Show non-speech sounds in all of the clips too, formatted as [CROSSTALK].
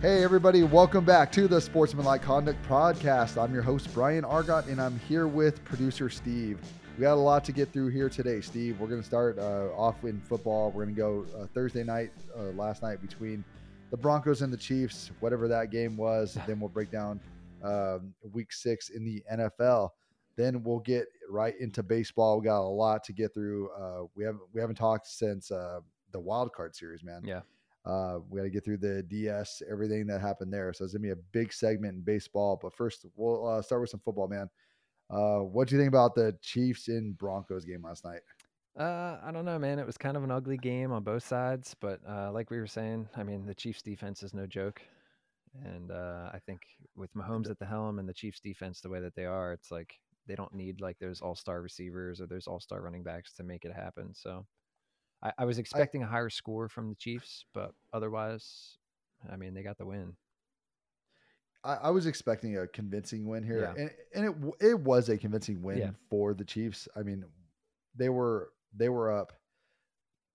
Hey, everybody, welcome back to the Sportsmanlike Conduct Podcast. I'm your host, Brian Argot, and I'm here with producer Steve. We got a lot to get through here today, Steve. We're going to start uh, off in football. We're going to go uh, Thursday night, uh, last night between the Broncos and the Chiefs, whatever that game was. [LAUGHS] then we'll break down um, week six in the NFL. Then we'll get right into baseball. We got a lot to get through. Uh, we haven't we haven't talked since uh, the wild card series, man. Yeah. Uh, we got to get through the DS, everything that happened there. So it's gonna be a big segment in baseball. But first, we'll uh, start with some football, man. Uh, what do you think about the Chiefs in Broncos game last night? Uh, I don't know, man. It was kind of an ugly game on both sides, but uh, like we were saying, I mean, the Chiefs defense is no joke, and uh, I think with Mahomes at the helm and the Chiefs defense the way that they are, it's like they don't need like those all star receivers or those all star running backs to make it happen. So I, I was expecting I, a higher score from the Chiefs, but otherwise, I mean, they got the win. I, I was expecting a convincing win here, yeah. and, and it it was a convincing win yeah. for the Chiefs. I mean, they were they were up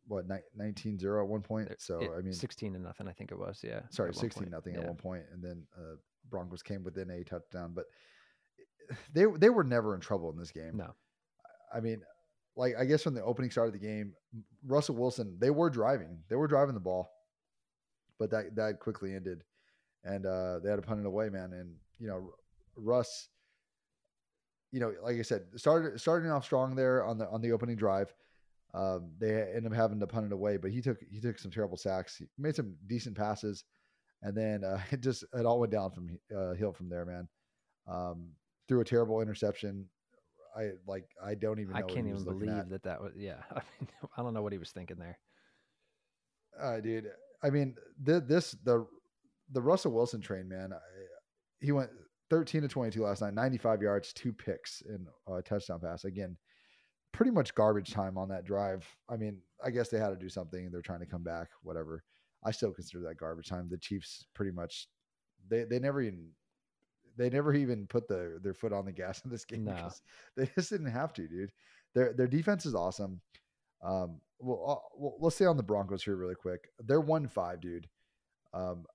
what 19-0 at one point. So it, I mean, sixteen to nothing, I think it was. Yeah, sorry, sixteen nothing yeah. at one point, and then uh, Broncos came within a touchdown, but they they were never in trouble in this game. No, I mean, like I guess from the opening start of the game, Russell Wilson they were driving, they were driving the ball, but that that quickly ended, and uh, they had to punt it away, man. And you know, Russ, you know, like I said, started starting off strong there on the on the opening drive. Um, they ended up having to punt it away, but he took he took some terrible sacks. He made some decent passes, and then uh, [LAUGHS] it just it all went down from uh, hill from there, man. Um, threw a terrible interception. I like I don't even. I can't even believe at. that that was yeah. [LAUGHS] I mean, I don't know what he was thinking there. Uh, dude, I mean, the, this the the Russell Wilson train, man. I, he went 13 to 22 last night, 95 yards, two picks, and a touchdown pass. Again, pretty much garbage time on that drive. I mean, I guess they had to do something. They're trying to come back, whatever. I still consider that garbage time. The Chiefs pretty much they they never even they never even put the their foot on the gas in this game no. because [LAUGHS] they just didn't have to, dude. Their their defense is awesome. Um, well, uh, well, let's stay on the Broncos here really quick. They're one five, dude. Um,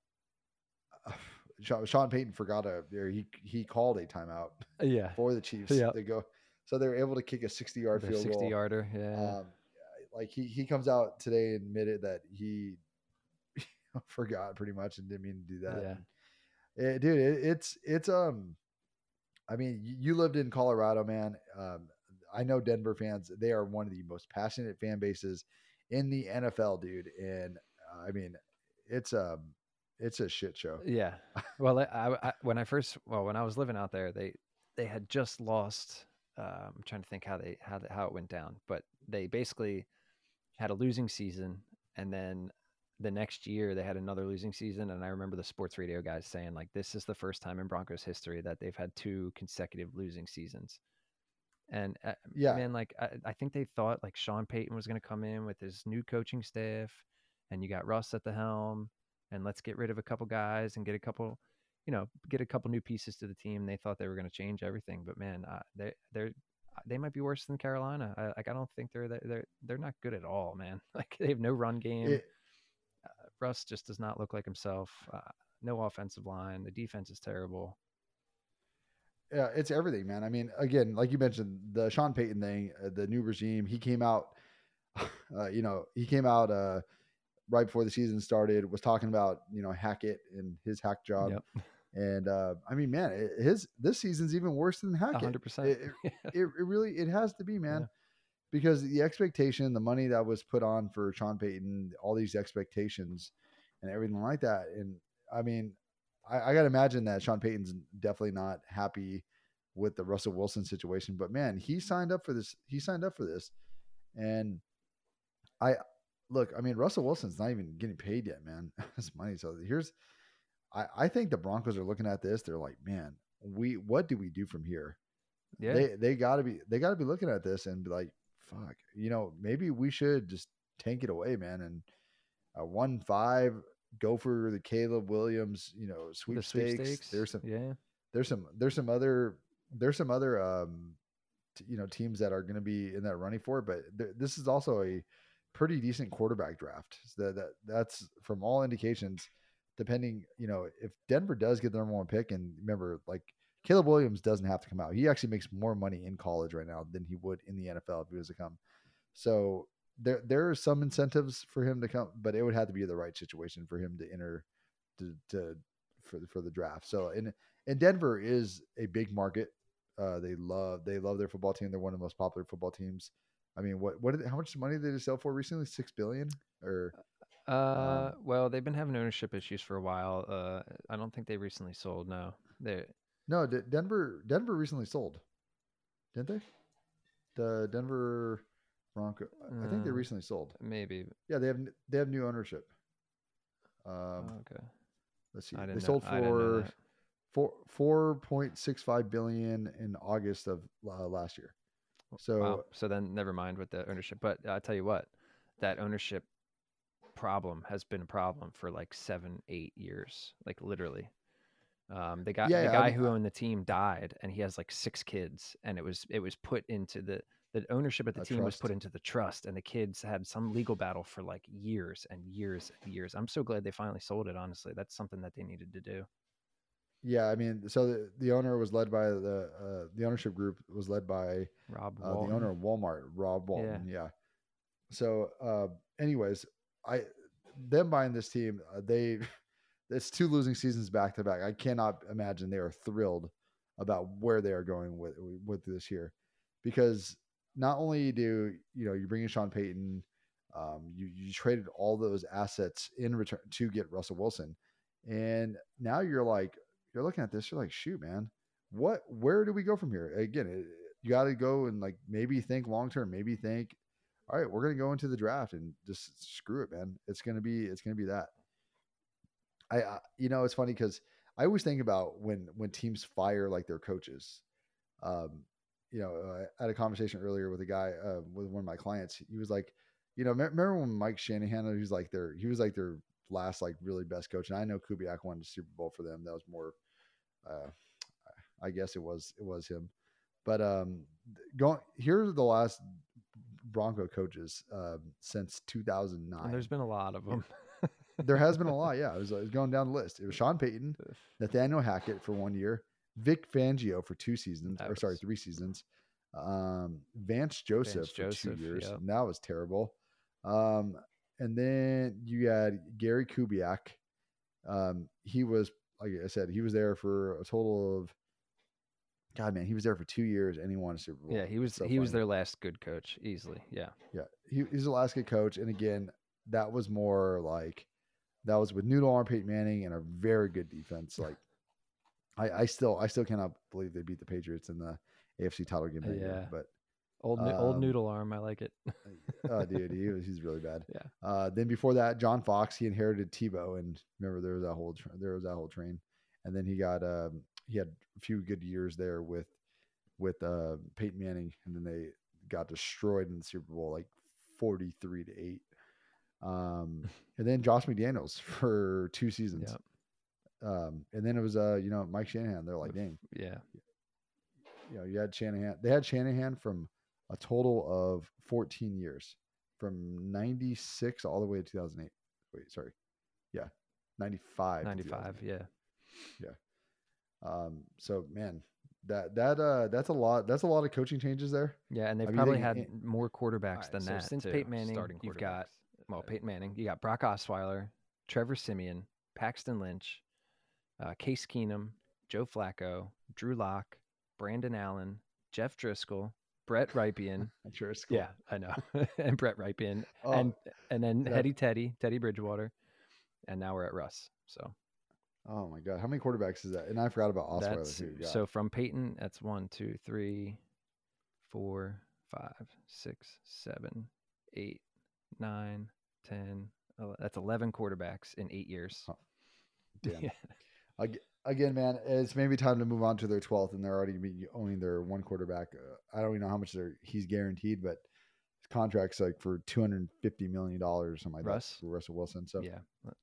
[SIGHS] Sean Payton forgot a he he called a timeout. Yeah, [LAUGHS] for the Chiefs yeah. to go, so they were able to kick a sixty yard field 60 goal. Sixty yarder, yeah. Um, like he he comes out today and admitted that he [LAUGHS] forgot pretty much and didn't mean to do that. Yeah. It, dude, it, it's it's um, I mean, you lived in Colorado, man. Um, I know Denver fans; they are one of the most passionate fan bases in the NFL, dude. And uh, I mean, it's um, it's a shit show. Yeah. Well, I, I, when I first, well, when I was living out there, they they had just lost. Uh, I'm trying to think how they how how it went down, but they basically had a losing season, and then the next year they had another losing season and i remember the sports radio guys saying like this is the first time in broncos history that they've had two consecutive losing seasons and uh, yeah man like I, I, think they thought like sean payton was going to come in with his new coaching staff and you got russ at the helm and let's get rid of a couple guys and get a couple you know get a couple new pieces to the team they thought they were going to change everything but man uh, they they're they might be worse than Carolina. I, like I don't think they're they're they're not good at all, man. [LAUGHS] Like they have no run game. It, Russ just does not look like himself. Uh, no offensive line. The defense is terrible. Yeah, it's everything, man. I mean, again, like you mentioned, the Sean Payton thing, uh, the new regime. He came out, [LAUGHS] uh, you know, he came out uh, right before the season started. Was talking about you know Hackett and his hack job. Yep. [LAUGHS] And uh, I mean, man, his this season's even worse than Hackett. Hundred percent. It, [LAUGHS] it, it, really it has to be, man. Because the expectation, the money that was put on for Sean Payton, all these expectations and everything like that. And I mean, I, I got to imagine that Sean Payton's definitely not happy with the Russell Wilson situation, but man, he signed up for this. He signed up for this. And I look, I mean, Russell Wilson's not even getting paid yet, man. [LAUGHS] His money. So here's, I, I think the Broncos are looking at this. They're like, man, we, what do we do from here? Yeah. They, they gotta be, they gotta be looking at this and be like, fuck, you know, maybe we should just tank it away, man. And a one five, go for the Caleb Williams, you know, sweepstakes. The sweepstakes. There's some, yeah. There's some, there's some other, there's some other, um, t- you know, teams that are going to be in that running for it. But th- this is also a pretty decent quarterback draft. So that, that that's from all indications depending, you know, if Denver does get the number one pick, and remember, like Caleb Williams doesn't have to come out. He actually makes more money in college right now than he would in the NFL if he was to come. So there there are some incentives for him to come, but it would have to be the right situation for him to enter to, to for the, for the draft. So in and Denver is a big market. Uh, they love they love their football team. They're one of the most popular football teams. I mean, what what did, how much money did they sell for recently? Six billion or uh, um, well, they've been having ownership issues for a while. Uh, I don't think they recently sold. No, they no D- Denver Denver recently sold, didn't they? The Denver Bronco. I think they uh, recently sold. Maybe. Yeah, they have they have new ownership. Um, oh, okay. Let's see. They sold for four four point six five billion in August of uh, last year. So wow. so then never mind with the ownership. But I tell you what, that ownership problem has been a problem for like seven eight years, like literally. Um, the guy, yeah, the guy I mean, who owned the team died, and he has like six kids, and it was it was put into the the ownership of the team trust. was put into the trust, and the kids had some legal battle for like years and years and years. I'm so glad they finally sold it. Honestly, that's something that they needed to do. Yeah, I mean, so the, the owner was led by the uh, the ownership group was led by Rob, uh, the owner of Walmart, Rob Walton. Yeah. yeah. So, uh, anyways, I them buying this team, uh, they [LAUGHS] it's two losing seasons back to back. I cannot imagine they are thrilled about where they are going with with this year, because not only do you know you bring in Sean Payton, um, you you traded all those assets in return to get Russell Wilson, and now you're like you're looking at this, you're like, shoot, man, what? Where do we go from here? Again, it, you got to go and like maybe think long term, maybe think, all right, we're gonna go into the draft and just screw it, man. It's gonna be it's gonna be that. I, I you know it's funny because I always think about when when teams fire like their coaches. Um, you know, uh, I had a conversation earlier with a guy uh, with one of my clients. He was like, you know, remember when Mike Shanahan, he was like their, he was like their last like really best coach. And I know Kubiak won the Super Bowl for them. That was more, uh, I guess it was it was him. But um, going here's the last Bronco coaches um, since 2009. And there's been a lot of them. There has been a lot. Yeah, it was, it was going down the list. It was Sean Payton, [LAUGHS] Nathaniel Hackett for one year, Vic Fangio for two seasons, that or was... sorry, three seasons. Um, Vance Joseph Vance for Joseph, two years. Yep. that was terrible. Um, and then you had Gary Kubiak. Um, he was, like I said, he was there for a total of, God, man, he was there for two years and he won a Super Bowl. Yeah, he was so he funny. was their last good coach easily. Yeah, yeah, he, he's the last good coach, and again, that was more like that was with Noodle Arm Peyton Manning and a very good defense. Like, I, I still I still cannot believe they beat the Patriots in the AFC title game. Yeah, year, but Old um, old noodle arm, I like it. [LAUGHS] oh, dude, he was, [LAUGHS] he's really bad. Yeah. Uh, then before that, John Fox, he inherited Tebow, and remember there was that whole tra- there was that whole train, and then he got um, he had a few good years there with with uh, Peyton Manning, and then they got destroyed in the Super Bowl, like forty three to eight. Um, [LAUGHS] and then Josh McDaniels [LAUGHS] for two seasons. Yep. Um, and then it was uh, you know, Mike Shanahan. They're like, dang, yeah. You know, you had Shanahan. They had Shanahan from a total of 14 years from 96 all the way to 2008. Wait, sorry. Yeah. 95. 95. Yeah. Yeah. Um, so man, that, that, uh, that's a lot. That's a lot of coaching changes there. Yeah. And they've I probably they, had more quarterbacks right, than so that. Since too, Peyton Manning, you've got, well, Peyton Manning, you got Brock Osweiler, Trevor Siemian, Paxton Lynch, uh, Case Keenum, Joe Flacco, Drew Lock, Brandon Allen, Jeff Driskel, Brett Rypien. [LAUGHS] Driskel. Yeah, I know. [LAUGHS] and Brett Rypien. Oh, and and then yeah. Hetty Teddy, Teddy Bridgewater. And now we're at Russ. So Oh my god. How many quarterbacks is that? And I forgot about Osweiler too. So from Peyton, that's one, two, three, four, five, six, seven, eight, nine, ten. That's eleven quarterbacks in eight years. Oh, [LAUGHS] damn. Yeah again, man, it's maybe time to move on to their 12th, and they're already be owning their one quarterback. Uh, I don't even know how much they're, he's guaranteed, but his contract's like for $250 million or something like Russ? that for Russell Wilson. So, yeah,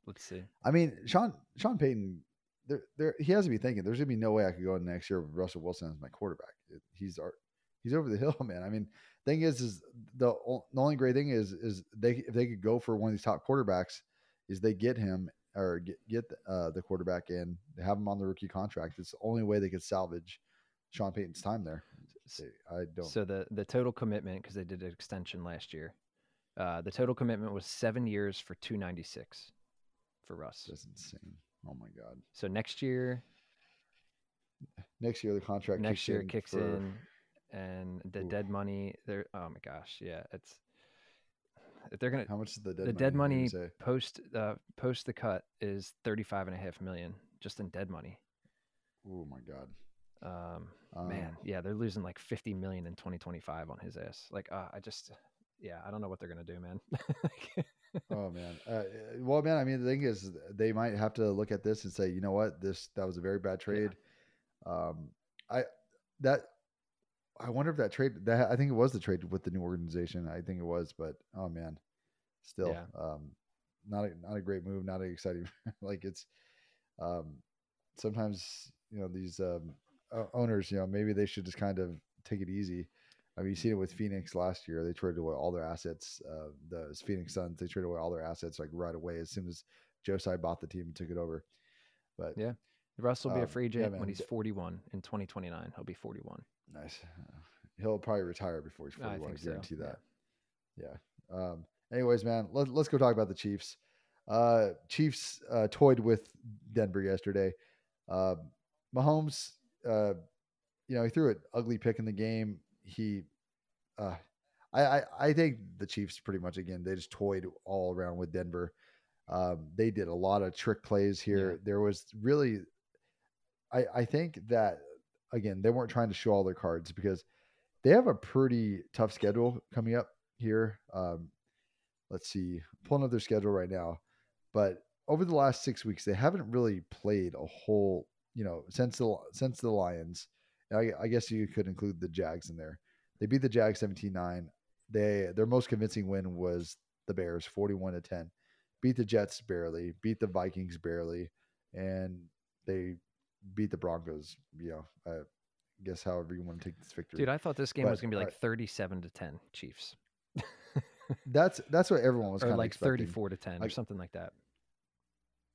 let's see. I mean, Sean, Sean Payton, there, there, he has to be thinking there's gonna be no way I could go in next year with Russell Wilson as my quarterback. He's our, he's over the [LAUGHS] hill, man. I mean, thing is, is the, the only great thing is, is they, if they could go for one of these top quarterbacks, is they get him or get get uh, the quarterback in, they have him on the rookie contract. It's the only way they could salvage Sean Payton's time there. I don't. So the the total commitment because they did an extension last year. Uh, the total commitment was seven years for two ninety six for Russ. That's insane. Oh my god. So next year, next year the contract next kicks year in kicks in, and the Oof. dead money. There. Oh my gosh, yeah, it's if they're gonna How much is the dead the money? dead What did you money post uh, post the cut is thirty five and a half million just in dead money. Oh my god. Um, Um, man, yeah, they're losing like fifty million in twenty twenty five on his ass. Like, uh, I just, yeah, I don't know what they're gonna do, man. [LAUGHS] Oh man. Uh, uh, well, man. I mean, the thing is, they might have to look at this and say, you know what, this that was a very bad trade. Um, I that I wonder if that trade that I think it was the trade with the new organization. I think it was, but oh man, still, Yeah. um, not a, not a great move. Not exciting. [LAUGHS] like it's, um, sometimes you know these um, owners, you know, maybe they should just kind of take it easy. I mean, you seen it with Phoenix last year. They traded away all their assets. Uh, the Phoenix Suns, they traded away all their assets like right away as soon as Josiah bought the team and took it over. But Yeah. Russ will be a Um, free agent man, when he's forty one in twenty twenty nine. He'll be forty one. Nice. He'll probably retire before he's I 41. I, so, guarantee yeah. that. Yeah. Um, anyways, man, let, let's go talk about the Chiefs. Uh, Chiefs uh, toyed with Denver yesterday. Uh, Mahomes, uh, you know, he threw an ugly pick in the game. He, uh, I, I, I think the Chiefs pretty much again they just toyed all around with Denver. Um, they did a lot of trick plays here. Yeah. There was really, I, I think that again they weren't trying to show all their cards because they have a pretty tough schedule coming up here. Um, let's see, pulling up their schedule right now, but over the last six weeks they haven't really played a whole, you know, since the since the Lions. I, I guess you could include the Jags in there. They beat the Jags 17-9. They their most convincing win was the Bears 41 to 10. Beat the Jets barely, beat the Vikings barely, and they beat the Broncos, you know, I guess however you want to take this victory. Dude, I thought this game But, was gonna be like thirty seven to ten Chiefs, [LAUGHS] that's that's what everyone was or kind of like expecting. thirty four to ten, or something like that.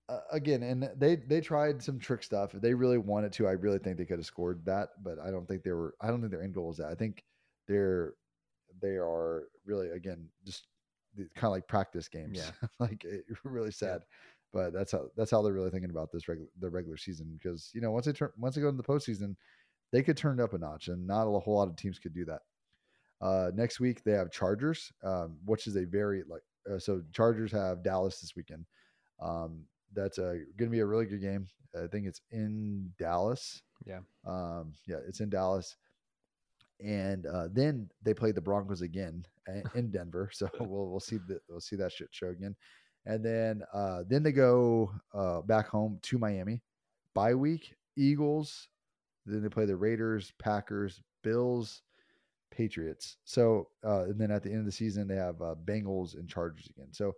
uh, again, and they they tried some trick stuff. If they really wanted to, I really think they could have scored that, but I don't think they were. I don't think their end goal is that. I think they're they are really again just kind of like practice games. Yeah. [LAUGHS] like it, really sad, but that's how that's how they're really thinking about this regular the regular season because you know once they turn once they go into the postseason, they could turn it up a notch, and not a whole lot of teams could do that. Uh, next week they have Chargers, um, which is a very like uh, so Chargers have Dallas this weekend. Um, that's going to be a really good game. I think it's in Dallas. Yeah. Um, yeah, it's in Dallas. And uh, then they play the Broncos again [LAUGHS] in Denver. So [LAUGHS] we'll we'll see the, we'll see that shit show again. And then uh, then they go uh, back home to Miami. Bye week, Eagles. Then they play the Raiders, Packers, Bills, Patriots. So uh, and then at the end of the season they have uh, Bengals and Chargers again. So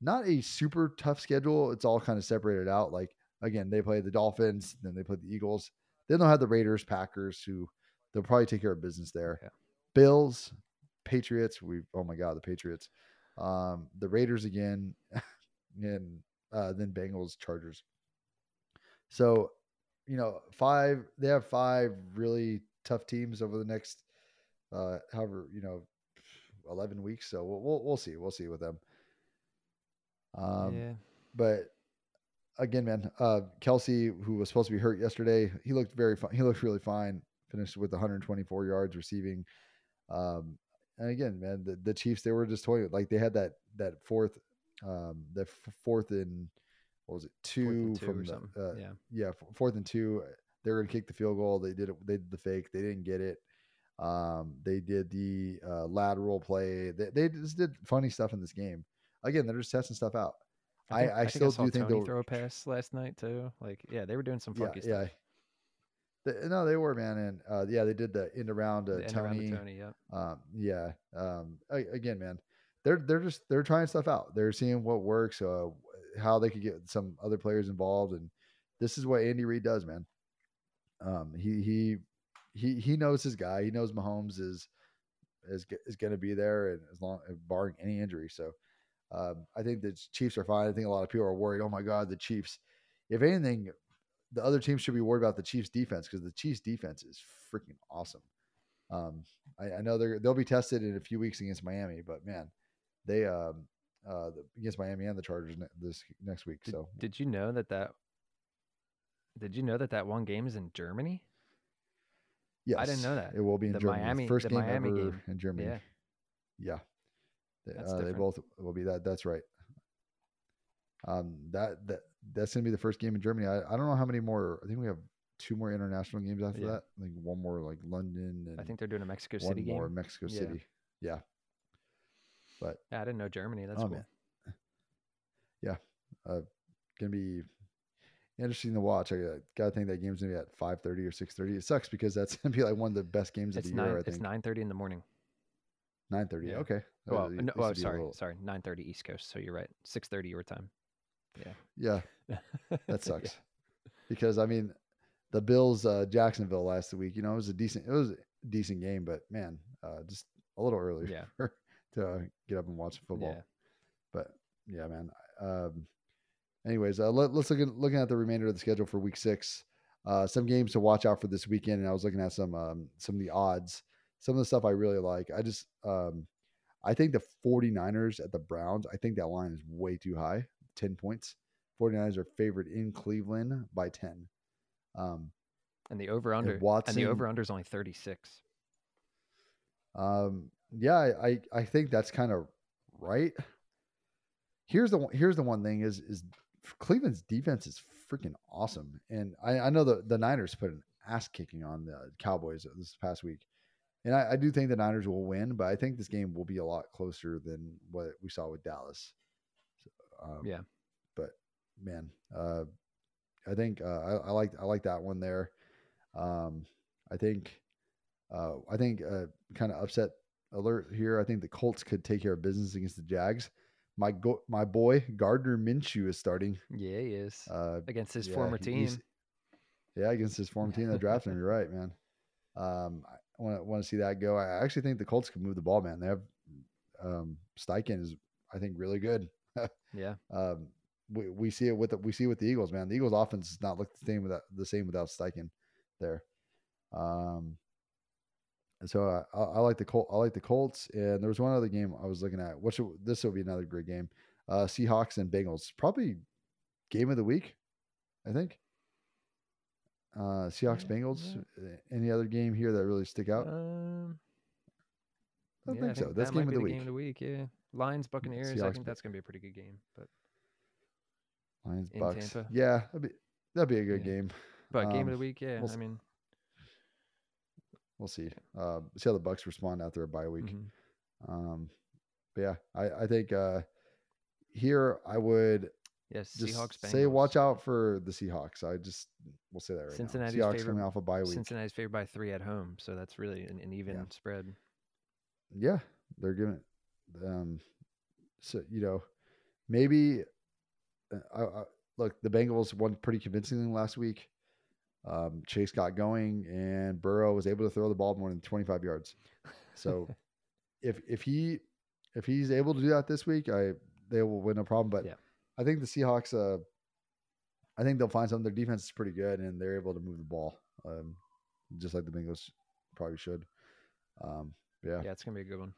not a super tough schedule. It's all kind of separated out. Like again, they play the Dolphins, then they play the Eagles. Then they'll have the Raiders, Packers, who they'll probably take care of business there. Yeah. Bills, Patriots. We oh my god, the Patriots. Um, the Raiders again, [LAUGHS] and uh, then Bengals, Chargers. So, you know, five. They have five really tough teams over the next, uh, however, you know, eleven weeks. So we'll we'll, we'll see. We'll see with them. Um, yeah. but again, man, uh, Kelce, who was supposed to be hurt yesterday, he looked very fine. He looked really fine. Finished with 124 yards receiving. Um, and again, man, the, the Chiefs, they were just toying. Like they had that that fourth, um, the f- fourth and what was it two two from the, uh, yeah. yeah, fourth and two. They were gonna kick the field goal. They did it. They did the fake. They didn't get it. Um, they did the uh, lateral play. They, they just did funny stuff in this game. Again, they're just testing stuff out. I- think- I think still saw do think they'll- throw a pass last night too. Like, yeah, they were doing some Yeah, funky yeah. stuff. They- no, they were man, and uh, yeah, they did the end around uh, The end around Tony. to Tony, yeah. Um, yeah. Um, again, man, they're they're just they're trying stuff out. They're seeing what works, uh, how they could get some other players involved, and this is what Andy Reid does, man. Um, he he he he knows his guy. He knows Mahomes is is is going to be there, and as long barring any injury. So, Um, I think the Chiefs are fine. I think a lot of people are worried. Oh my God, the Chiefs. If anything, the other teams should be worried about the Chiefs defense because the Chiefs defense is freaking awesome. Um, I, I, know they're they'll be tested in a few weeks against Miami, but man, they um uh against Miami and the Chargers ne- this next week. Did, so did you know that that did you know that that one game is in Germany? yes, I didn't know that. it will be in The Germany. Miami- first game Miami ever game. in Germany. Yeah. Yeah, They- uh, they both will be that. That's right. Um, that that that's gonna be the first game in Germany. I, I don't know how many more. I think we have two more international games after Yeah. that. I think one more like London and I think they're doing a Mexico one City more game. Mexico Yeah. City. Yeah, but Yeah, I didn't know Germany. That's Oh, cool. man. Uh, gonna be interesting to watch. I got- gotta think that game's gonna be at five thirty or six thirty. It sucks because that's [LAUGHS] gonna be like one of the best games It's of the nine. year. I It's think nine thirty in the morning. nine thirty. yeah. Okay. Well, was- no, oh, would be a sorry, little- sorry, nine thirty East Coast. So you're right. Six thirty your time. Yeah, Yeah, that [LAUGHS] sucks. Because I mean, the Bills uh, Jacksonville last week. You know, it was a decent. It was a decent game, but man, uh, just a little early Yeah. [LAUGHS] to uh, get up and watch football. Yeah. But yeah, man. Um, anyways, uh, let, let's look at looking at the remainder of the schedule for Week Six. Uh, some games to watch out for this weekend, and I was looking at some um, some of the odds. Some of the stuff I really like. I just um, I think the 49ers at the Browns. I think that line is way too high. Ten points. 49ers are favored in Cleveland by ten. Um, And the over under and Watson- the over under is only thirty six. Um, yeah, I, I, I think that's kind of right. Here's the one, here's the one thing is is Cleveland's defense is freaking awesome, and I, I know the the Niners put an ass kicking on the Cowboys this past week, and I, I do think the Niners will win, but I think this game will be a lot closer than what we saw with Dallas. Um, Yeah. but man, uh, I think uh, I, I like I like that one there. Um, I think uh, I think uh, kind of upset alert here. I think the Colts could take care of business against the Jags. My go- my boy Gardner Minshew is starting Yeah, he is uh, against his yeah, former team. Yeah, against his former team that drafted him. You're right, man. Um, I want to want to see that go. I actually think the Colts can move the ball, man. They have um, Steichen is I think really good. Yeah, [LAUGHS] Um, we, we see it with the, we see it with the Eagles, man. The Eagles offense does not look the same without the same without Steichen there. Um, and so I, I, I like the Col- I like the Colts. And there was one other game I was looking at. Which this will be another great game. Uh, Seahawks and Bengals, probably game of the week, I think. Uh, Seahawks Yeah, Bengals. yeah. Any other game here that really stick out? um, I don't yeah, think so. that That's might game of the week. game of the week. Yeah, Lions Buccaneers. I think that's gonna be a pretty good game. But Lions Bucks. Tampa. Yeah, that'd be that'd be a good Yeah. game. but game Um, of the week. Yeah, we'll I mean, We'll see. Uh, see how the Bucks respond after a bye week. mhm. Um, but yeah, I, I think uh, here I would yes, just Seahawks. say watch out for the Seahawks. I just we'll say that right Cincinnati's now. Seahawks coming off a bye week. Cincinnati's favored by three at home, so that's really an, an even spread. Yeah, they're giving. Um, so you know, maybe. uh, I, I, look, the Bengals won pretty convincingly last week. Um, Chase got going, and Burrow was able to throw the ball more than twenty five yards. So, [LAUGHS] if if he if he's able to do that this week, I they will win no problem. But Yeah. I think the Seahawks. Uh, I think they'll find something. Their defense is pretty good, and they're able to move the ball, um, just like the Bengals probably should. Um, yeah. yeah, it's gonna be a good one.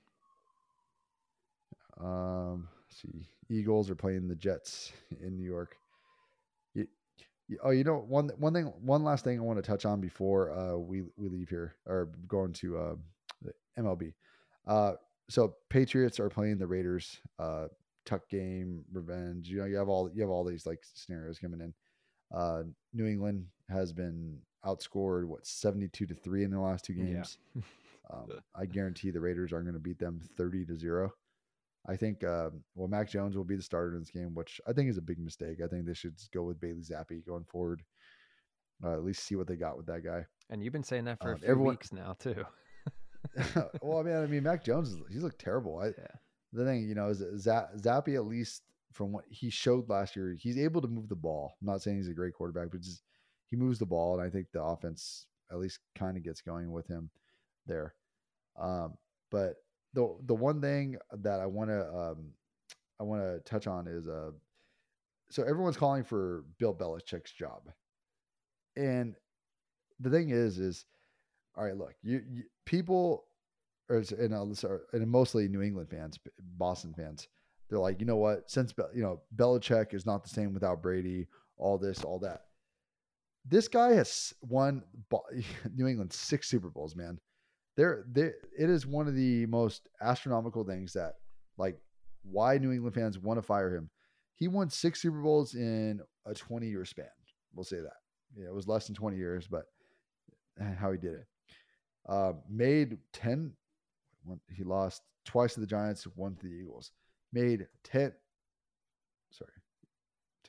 Um, see, Eagles are playing the Jets in New York. You, you- oh, you know one one thing, one last thing I want to touch on before uh, we we leave here or going to uh, MLB. Uh, so Patriots are playing the Raiders. Uh, tuck game, revenge. You know, you have all you have all these like scenarios coming in. Uh, New England has been outscored what seventy two to three in the last two Yeah. games. [LAUGHS] um, I guarantee the Raiders aren't going to beat them thirty to zero. I think um, well, Mac Jones will be the starter in this game, which I think is a big mistake. I think they should go with Bailey Zappe going forward. Uh, at least see what they got with that guy. And you've been saying that for Um, a few everyone- weeks now too. [LAUGHS] [LAUGHS] well, I mean, I mean, Mac Jones he's looked terrible. I, Yeah. The thing, you know, is that Zappe at least from what he showed last year, he's able to move the ball. I'm not saying he's a great quarterback, but just he moves the ball, and I think the offense at least kind of gets going with him there. Um, but the the one thing that I want to um, I want to touch on is uh, so everyone's calling for Bill Belichick's job, and the thing is, is all right. Look, you, you people, or and, and mostly New England fans, Boston fans, they're like, you know what? Since you know Belichick is not the same without Brady, all this, all that. This guy has won [LAUGHS] New England six Super Bowls, man. There, there, it is one of the most astronomical things that, like, why New England fans want to fire him. He won six Super Bowls in a 20 year span. We'll say that. Yeah, it was less than 20 years, but [LAUGHS] how he did it. Uh, made 10, he lost twice to the Giants, one to the Eagles. Made 10, sorry,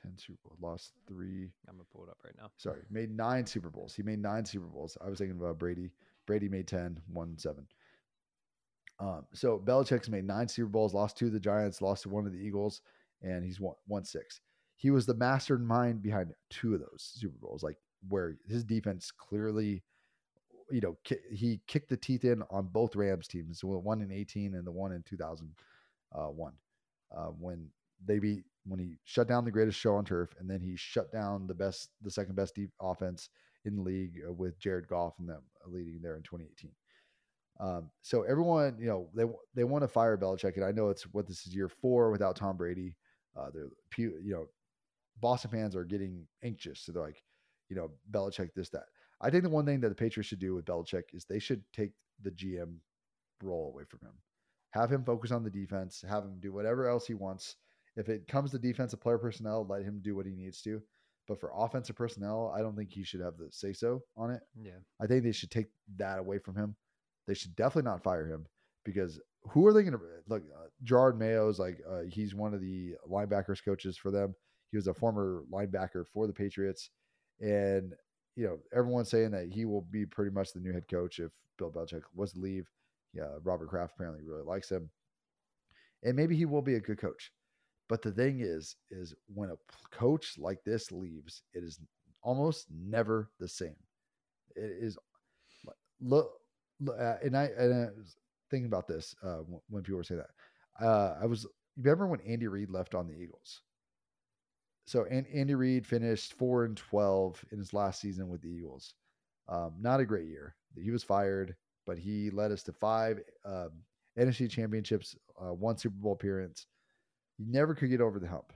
10 Super Bowls, lost three. I'm going to pull it up right now. Sorry, made nine Super Bowls. He made nine Super Bowls. I was thinking about Brady. Brady made 10, won seven. Um, so Belichick's made nine Super Bowls, lost two to the Giants, lost to one of the Eagles, and he's won, won six. He was the mastermind behind two of those Super Bowls, like where his defense clearly, you know, ki- he kicked the teeth in on both Rams teams, the one in 18 and the one in 2001, uh, uh, when they beat when he shut down the greatest show on turf, and then he shut down the best, the second best deep offense in the league uh, with Jared Goff and them leading there in 2018. Um, so everyone, you know, they they want to fire Belichick, and I know it's what this is year four without Tom Brady. Uh, they're you know, Boston fans are getting anxious. So they're like, you know, Belichick this that. I think the one thing that the Patriots should do with Belichick is they should take the GM role away from him. Have him focus on the defense. Have him do whatever else he wants. If it comes to defensive player personnel, let him do what he needs to. But for offensive personnel, I don't think he should have the say so on it. Yeah. I think they should take that away from him. They should definitely not fire him because who are they going to look? Uh, Jerod Mayo is like uh, he's one of the linebackers coaches for them. He was a former linebacker for the Patriots, and you know everyone's saying that he will be pretty much the new head coach if Bill Belichick was to leave. Yeah, Robert Kraft apparently really likes him, and maybe he will be a good coach. But the thing is, is when a coach like this leaves, it is almost never the same. It is look, uh, and I and I was thinking about this uh, when people were saying that. Uh, I was remember when Andy Reid left on the Eagles. So Andy Reid finished four and twelve in his last season with the Eagles. Um, not a great year. He was fired, but he led us to five um, NFC championships, uh, one Super Bowl appearance. You never could get over the hump,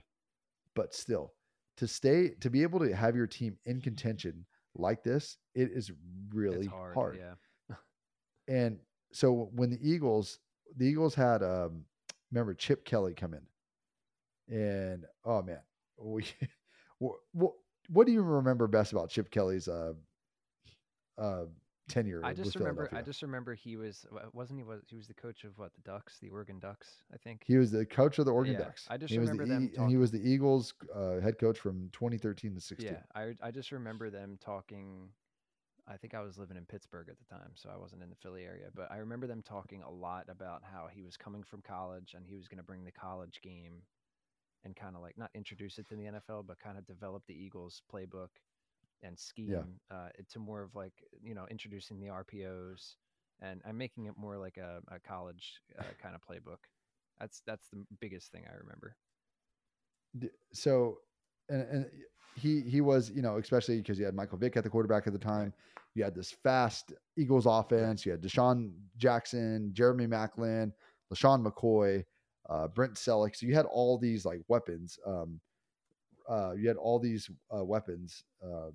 but still, to stay to be able to have your team in contention like this, it is really It's hard, hard. Yeah. [LAUGHS] And so when the Eagles, the Eagles had um remember Chip Kelly come in. And oh man, we [LAUGHS] what what do you remember best about Chip Kelly's uh uh tenure? I just remember. I just remember he was wasn't he was he was the coach of what the Ducks, the Oregon Ducks, I think. he was the coach of the Oregon Yeah, Ducks. I just he remember the them E- and he was the Eagles uh, head coach from 2013 to 16. Yeah, I I just remember them talking. I think I was living in Pittsburgh at the time, so I wasn't in the Philly area. But I remember them talking a lot about how he was coming from college and he was going to bring the college game and kind of like not introduce it to the NFL, but kind of develop the Eagles playbook and scheme uh, to more of like you know introducing the RPOs and I'm making it more like a, a college uh, kind of playbook. That's that's the biggest thing I remember. So and, and he he was you know especially because you had Michael Vick at the quarterback at the time. You had this fast Eagles offense. You had DeSean Jackson, Jeremy Maclin, LeSean McCoy, uh, Brent Celek. So you had all these like weapons. Um, uh, you had all these uh, weapons um,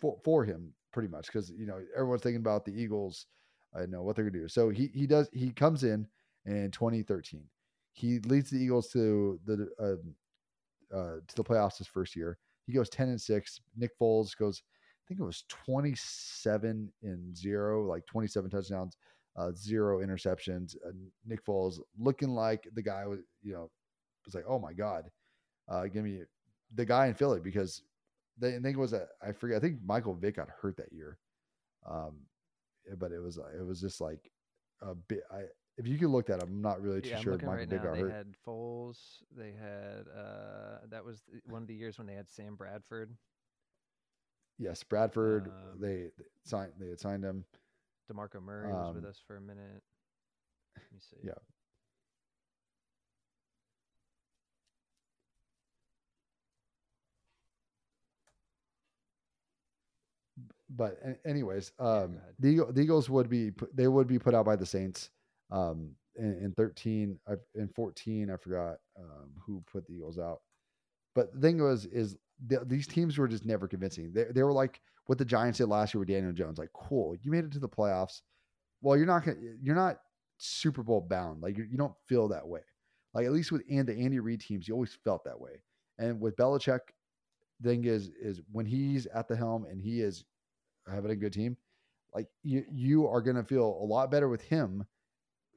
for for him pretty much because you know everyone's thinking about the Eagles. I know what they're gonna do. So he he does he comes in in 2013. He leads the Eagles to the uh, uh, to the playoffs his first year. He goes 10 and 6. Nick Foles goes, I think it was 27 and 0, like 27 touchdowns, uh, zero interceptions. Uh, Nick Foles looking like the guy was, you know, was like, oh my God, uh, give me the guy in Philly because they, I think it was a, I forget, I think Michael Vick got hurt that year. Um, but it was, it was just like a bit, I, if you could look that up, I'm not really too Yeah, sure if Michael right Vick now. got They hurt. had Foles. They had uh, that was one of the years when they had Sam Bradford. Yes, Bradford. Um, they, they signed. They had signed him. Demarco Murray was with Um, us for a minute. Let me see. yeah. But anyways, um, ahead. the, the Eagles would be put- they would be put out by the Saints. Um, in, in thirteen, I, in fourteen, I forgot um, who put the Eagles out. But the thing was, is th- these teams were just never convincing. They, they were like what the Giants did last year with Daniel Jones. Like, cool, you made it to the playoffs. Well, you're not gonna, you're not Super Bowl bound. Like, you, you don't feel that way. Like at least with and the Andy Reid teams, you always felt that way. And with Belichick, thing is, is when he's at the helm and he is having a good team, like you, you are gonna feel a lot better with him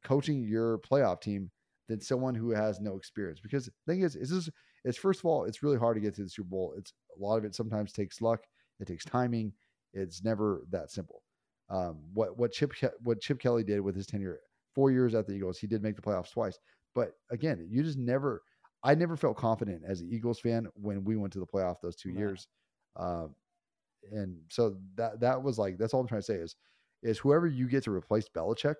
coaching your playoff team than someone who has no experience. Because the thing is, is this it's first of all, it's really hard to get to the Super Bowl. It's a lot of it sometimes takes luck, it takes timing. It's never that simple. Um, what what Chip what Chip Kelly did with his tenure, four years at the Eagles, he did make the playoffs twice. But again, you just never. I never felt confident as an Eagles fan when we went to the playoff those two No. years. Um, and so that that was like that's all I'm trying to say is is whoever you get to replace Belichick,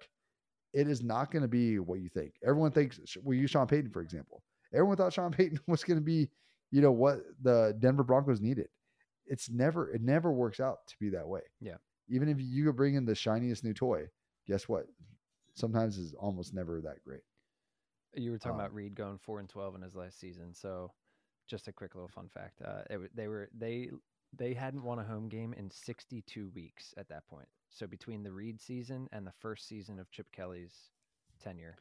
it is not going to be what you think. Everyone thinks we use Sean Payton for example. Everyone thought Sean [LAUGHS] Payton was going to be, you know, what the Denver Broncos needed. It's never it never works out to be that way. Yeah. Even if you could bring in the shiniest new toy, guess what? Sometimes it's almost never that great. You were talking Um, about Reid going four and twelve in his last season. So, just a quick little fun fact: uh, it, they were they they hadn't won a home game in 62 weeks at that point. So between the Reid season and the first season of Chip Kelly's tenure,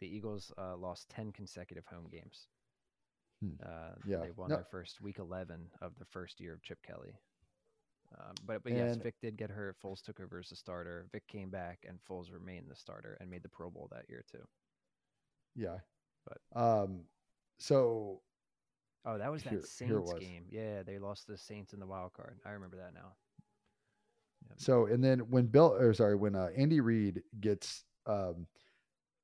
the Eagles uh, lost 10 consecutive home games. Hmm. Uh, Yeah. they won No- their first week 11 of the first year of Chip Kelly. Um, but but yes, And- Vick did get hurt. Foles took over as a starter. Vick came back, and Foles remained the starter and made the Pro Bowl that year too. Yeah. But- um so Oh, that was that Here- here Saints was. game. Yeah, they lost the Saints in the wild card. I remember that now. So and then when Bill or sorry, when uh, Andy Reid gets um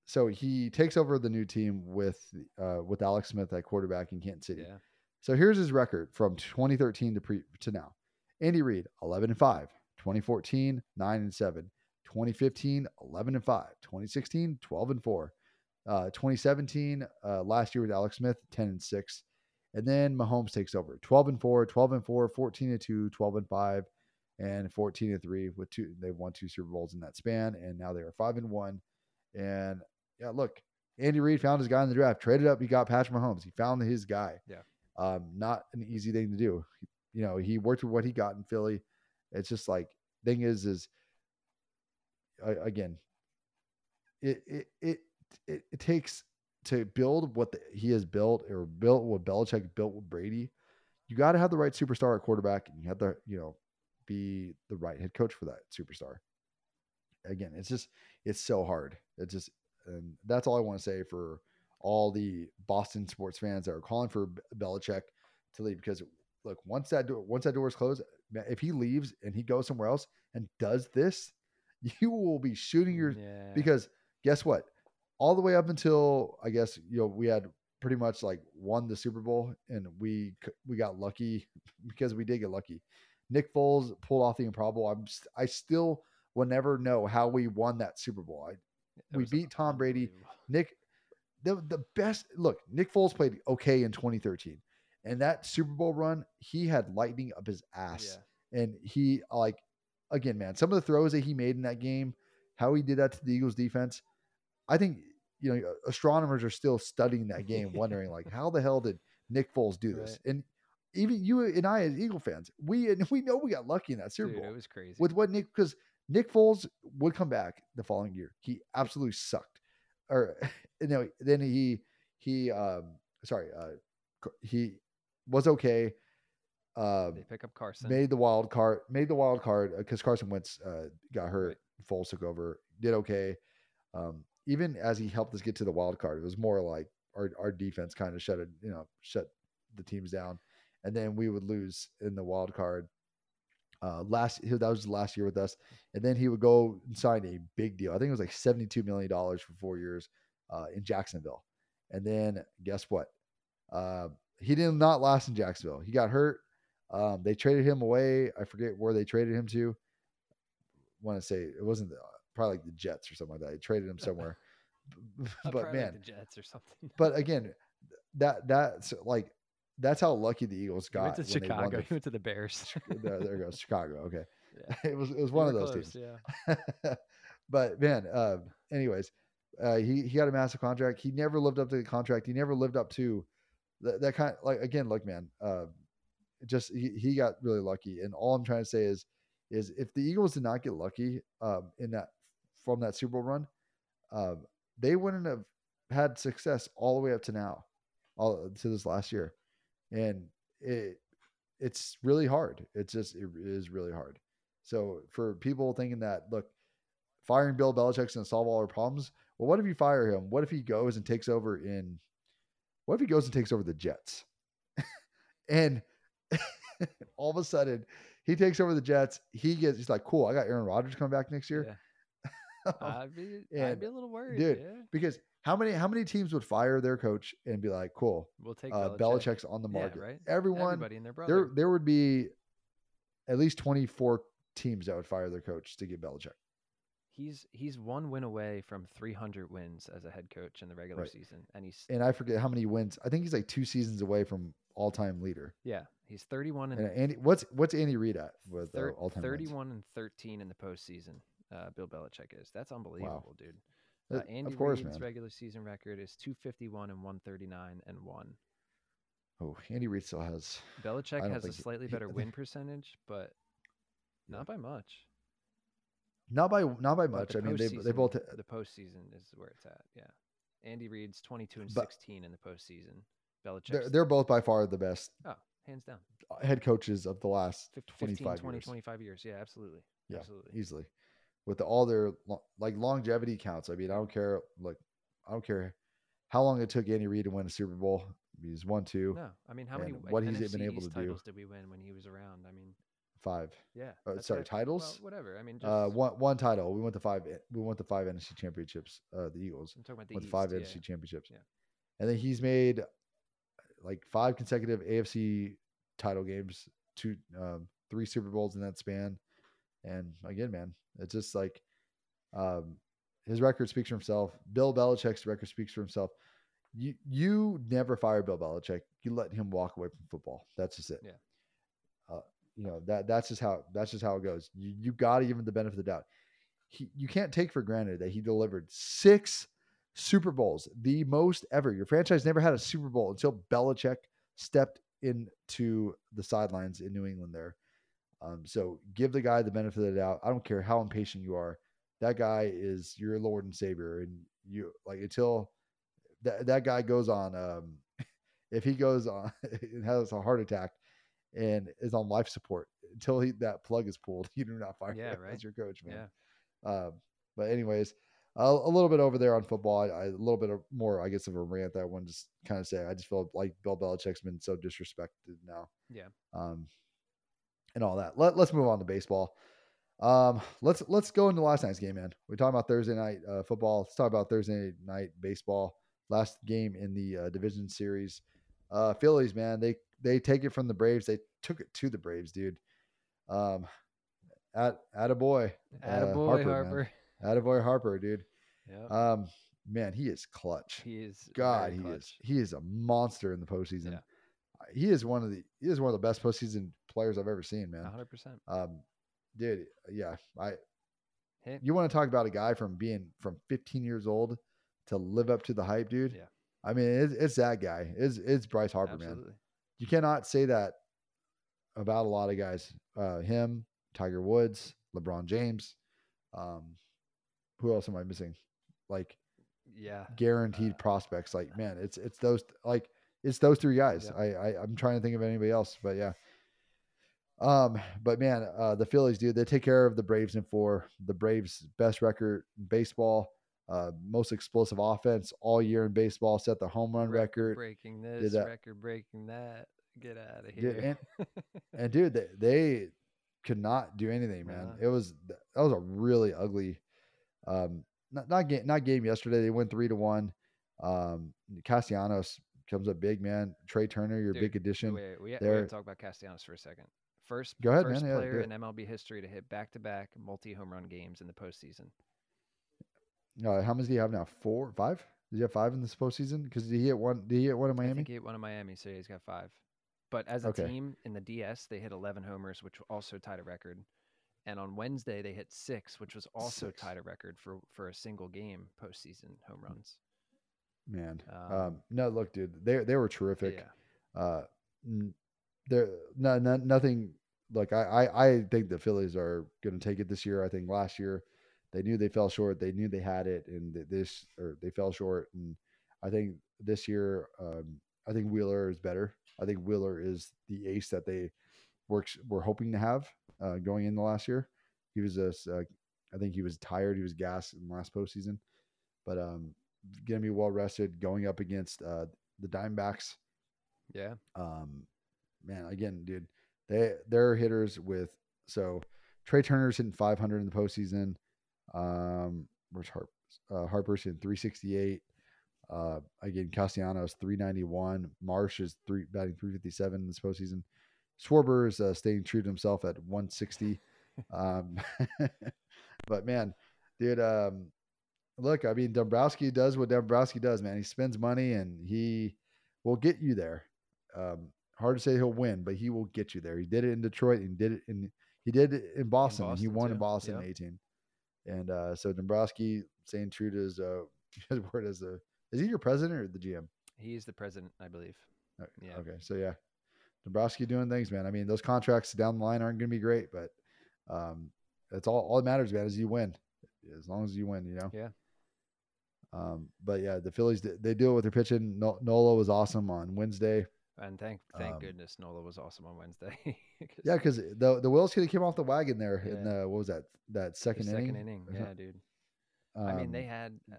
so he takes over the new team with uh with Alex Smith at quarterback in Kansas City. Yeah. So here's his record from 2013 to pre to now. Andy Reid 11 and 5, 2014 9 and 7, 2015 11 and 5, 2016 12 and 4, uh 2017 uh last year with Alex Smith 10 and 6. And then Mahomes takes over. 12 and 4, 12 and 4, 14 and 2, 12 and 5 and 14 and 3 with two they've won two Super Bowls in that span and now they are 5 and 1 and yeah look Andy Reid found his guy in the draft traded up he got Patrick Mahomes he found his guy. Yeah. um not an easy thing to do. You know he worked with what he got in Philly. It's just like thing is is again it it it it, it takes to build what the, he has built or built what Belichick built with Brady you got to have the right superstar at quarterback and you have to you know be the right head coach for that superstar. Again, it's just it's so hard. It's just and that's all I want to say for all the Boston sports fans that are calling for Belichick to leave because look, once that door once that door is closed, man, if he leaves and he goes somewhere else and does this, [LAUGHS] you will be shooting your yeah. because guess what? All the way up until I guess you know we had pretty much like won the Super Bowl and we we got lucky [LAUGHS] because we did get lucky. Nick Foles pulled off the improbable. I'm st- I still will never know how we won that Super Bowl. I, we beat Tom Brady. [LAUGHS] Nick, the the best look. Nick Foles played okay in 2013, and that Super Bowl run, he had lightning up his ass Yeah. and he like again, man, some of the throws that he made in that game, how he did that to the Eagles defense, I think you know astronomers are still studying that game, [LAUGHS] wondering like how the hell did Nick Foles do this? And even you and I as Eagle fans, we and we know we got lucky in that Super Dude, Bowl it was crazy. with what Nick because Nick Foles would come back the following year. He absolutely sucked. Or [LAUGHS] you know, then he he um sorry, uh he was okay. Um they pick up Carson. made the wild card, made the wild card because Carson Wentz uh, got hurt. Right. Foles took over, did okay. Um, even as he helped us get to the wild card, it was more like our our defense kind of shut it, you know, shut the teams down, and then we would lose in the wild card. Uh, last that was last year with us, and then he would go and sign a big deal. I think it was like seventy two million dollars for four years uh, in Jacksonville, and then guess what? Uh, he did not last in Jacksonville. He got hurt. Um, they traded him away. I forget where they traded him to. Want to say it wasn't the, probably like the Jets or something like that. They traded him somewhere. [LAUGHS] Uh, but probably like man, the Jets or something. but again, that that's like that's how lucky the Eagles he went got to when they Chicago. the [LAUGHS] He went to the Bears. there, there goes Chicago. Okay. Yeah. [LAUGHS] it was it was one of those close, teams. Yeah. but man, uh, anyways, uh, he he got a massive contract. He never lived up to the contract. He never lived up to that, that kind. Like again, look, man, uh, just he, he got really lucky. And all I'm trying to say is, is if the Eagles did not get lucky um, in that from that Super Bowl run, um, they wouldn't have had success all the way up to now, all to this last year, and it it's really hard. It's just it is really hard. So for people thinking that, look, firing Bill Belichick's going to solve all our problems. Well, what if you fire him? What if he goes and takes over in? What if he goes and takes over the Jets? [LAUGHS] and [LAUGHS] all of a sudden, he takes over the Jets. He gets. He's like, cool. I got Aaron Rodgers coming back next year. Yeah. [LAUGHS] I'd be I'd be a little worried. dude, yeah. because how many how many teams would fire their coach and be like, cool, We'll take uh, Belichick. Belichick's on the Yeah, market. right? Everyone, Everybody and their brother. there there would be at least twenty four teams that would fire their coach to get Belichick. He's he's one win away from 300 wins as a head coach in the regular Right. season, and he's And I forget how many wins. I think he's like two seasons away from all time leader. yeah he's 31 and And Andy, what's what's Andy Reid at with uh, thir- all time 31 and 13 in the postseason. Uh, Bill Belichick is that's unbelievable, dude. Uh, Andy of course, Reid's man. regular season record is 251 and 139 and one. Oh, Andy Reid still has. Belichick has a he- slightly he- better win percentage, but Yeah. not by much. Not by not by much. I mean, they they both. the postseason is where it's at. Yeah, Andy Reid's 22 and But- 16 in the postseason. Belichick, They're, they're both by far the best oh, hands down, head coaches of the last 15, 25 20, years. 25 years. Yeah, absolutely. Yeah, absolutely. easily. With all their like longevity counts. I mean, I don't care. Like, I don't care how long it took Andy Reid to win a Super Bowl. He's won two, No, I mean, how many what he's NFC been able East to do. titles did we win when he was around? I mean, five. yeah. Uh, sorry, titles? Well, whatever. I mean, just, Uh, one one title. We went to five. We went to five NFC championships. Uh, the Eagles I'm talking about the went East, five yeah. NFC championships. Yeah. And then he's made like five consecutive AFC title games, two, um, three Super Bowls in that span. And again, man, it's just like um, his record speaks for himself. Bill Belichick's record speaks for himself. You you never fire Bill Belichick. You let him walk away from football. That's just it. Yeah. Uh, you know that that's just how that's just how it goes. You you got to give him the benefit of the doubt. He you can't take for granted that he delivered six Super Bowls, the most ever. Your franchise never had a Super Bowl until Belichick stepped into the sidelines in New England there. Um, so give the guy the benefit of the doubt. I don't care how impatient you are. That guy is your Lord and Savior. And you like until that, that guy goes on, um, [LAUGHS] if he goes on [LAUGHS] and has a heart attack and is on life support until he, that plug is pulled, [LAUGHS] you do not fire Yeah, him right. as your coach, man. Yeah. Um, but anyways, a, a little bit over there on football. I, I, a little bit of more, I guess, of a rant that I wanted to just kind of say. I just feel like Bill Belichick's been so disrespected now. Yeah. Um, and all that. Let, let's move on to baseball. Um, let's let's go into last night's game, man. We're talking about Thursday night uh, football. Let's talk about Thursday night baseball. Last game in the uh, division series. Uh, Phillies, man, they they take it from the Braves. They took it to the Braves, dude. Um, at at a boy, Attaboy, man. Harper. Attaboy Harper, dude. Yeah. Um, man, he is clutch. he is. God, he clutch. is. He is a monster in the postseason. Yeah. He is one of the he is one of the best postseason players I've ever seen, man. 100%. Um, dude, yeah, I. Hey. You want to talk about a guy from being from 15 years old to live up to the hype, dude? Yeah. I mean, it's, it's that guy. It's it's Bryce Harper, man. You cannot say that about a lot of guys. Uh, him, Tiger Woods, LeBron James. Um, who else am I missing? Like Yeah. guaranteed Uh, prospects. Like, man, it's it's those like it's those three guys. Yeah. I, I I'm trying to think of anybody else, but yeah. Um, but man, uh, the Phillies, dude, they take care of the Braves in four. The Braves' best record in baseball, uh, most explosive offense all year in baseball, set the home run record. breaking this, that. record breaking that. Get out of here. [LAUGHS] And dude, they, they could not do anything, man. Uh-huh. It was that was a really ugly, um, not not game not game yesterday. They went three to one. Um, Castellanos comes up big, man. Trea Turner, your Dude, big addition. Wait, we, we have to talk about Castellanos for a second. First, Go ahead, first man. Yeah, player do in MLB history to hit back-to-back multi-home run games in the postseason. Uh, how many do you have now? Four, five? Did you have five in this postseason? Because did he hit one? Did he hit one in I Miami? think he hit one in Miami, so he's got five. But as a Okay. team in the DS, they hit 11 homers, which also tied a record. and on Wednesday they hit six, which was also Six. tied a record for for a single game postseason home runs. Man, Um, um, no, look, dude, they they were terrific. Yeah, Uh, there, no, no, nothing. Like I, I, I think the Phillies are going to take it this year. I think last year they knew they fell short. They knew they had it, and this or they fell short. And I think this year, um, I think Wheeler is better. I think Wheeler is the ace that they works were hoping to have uh, going into last year. He was a, uh, I think he was tired. He was gassed in last postseason, but um, gonna be well rested going up against uh, the Dimebacks. yeah, Um, man, again, dude, they they're hitters with so Trea Turner's hitting 500 in the postseason. Um, where's Harp? Uh, Harper's hitting 368. Uh, again, Castellanos 391. Marsh is three batting 357 in this postseason. Schwarber is uh, staying true to himself at 160. um, [LAUGHS] but man, dude, um, look, I mean, Dombrowski does what Dombrowski does, man. He spends money and he will get you there. Um, hard to say he'll win, but he will get you there. He did it in Detroit and did it in he did it in Boston. he Boston, won in. Boston Yep. in 18. And uh, so Dombrowski staying true to his uh, [LAUGHS] his word as a is he your president or the GM? he's the president, I believe. Okay, Yeah. Okay, so yeah, Dombrowski doing things, man. I mean, those contracts down the line aren't going to be great, but um, that's all. All that matters, man, is you win. As long as you win, you know. Yeah. Um, but yeah, the Phillies they they do it with their pitching. Nola was awesome on Wednesday. And thank thank Um, goodness Nola was awesome on Wednesday. [LAUGHS] 'cause Yeah, because the the Wills could have came off the wagon there in the what was that that the second, second inning? inning, yeah, dude. I mean, they Um, had, uh,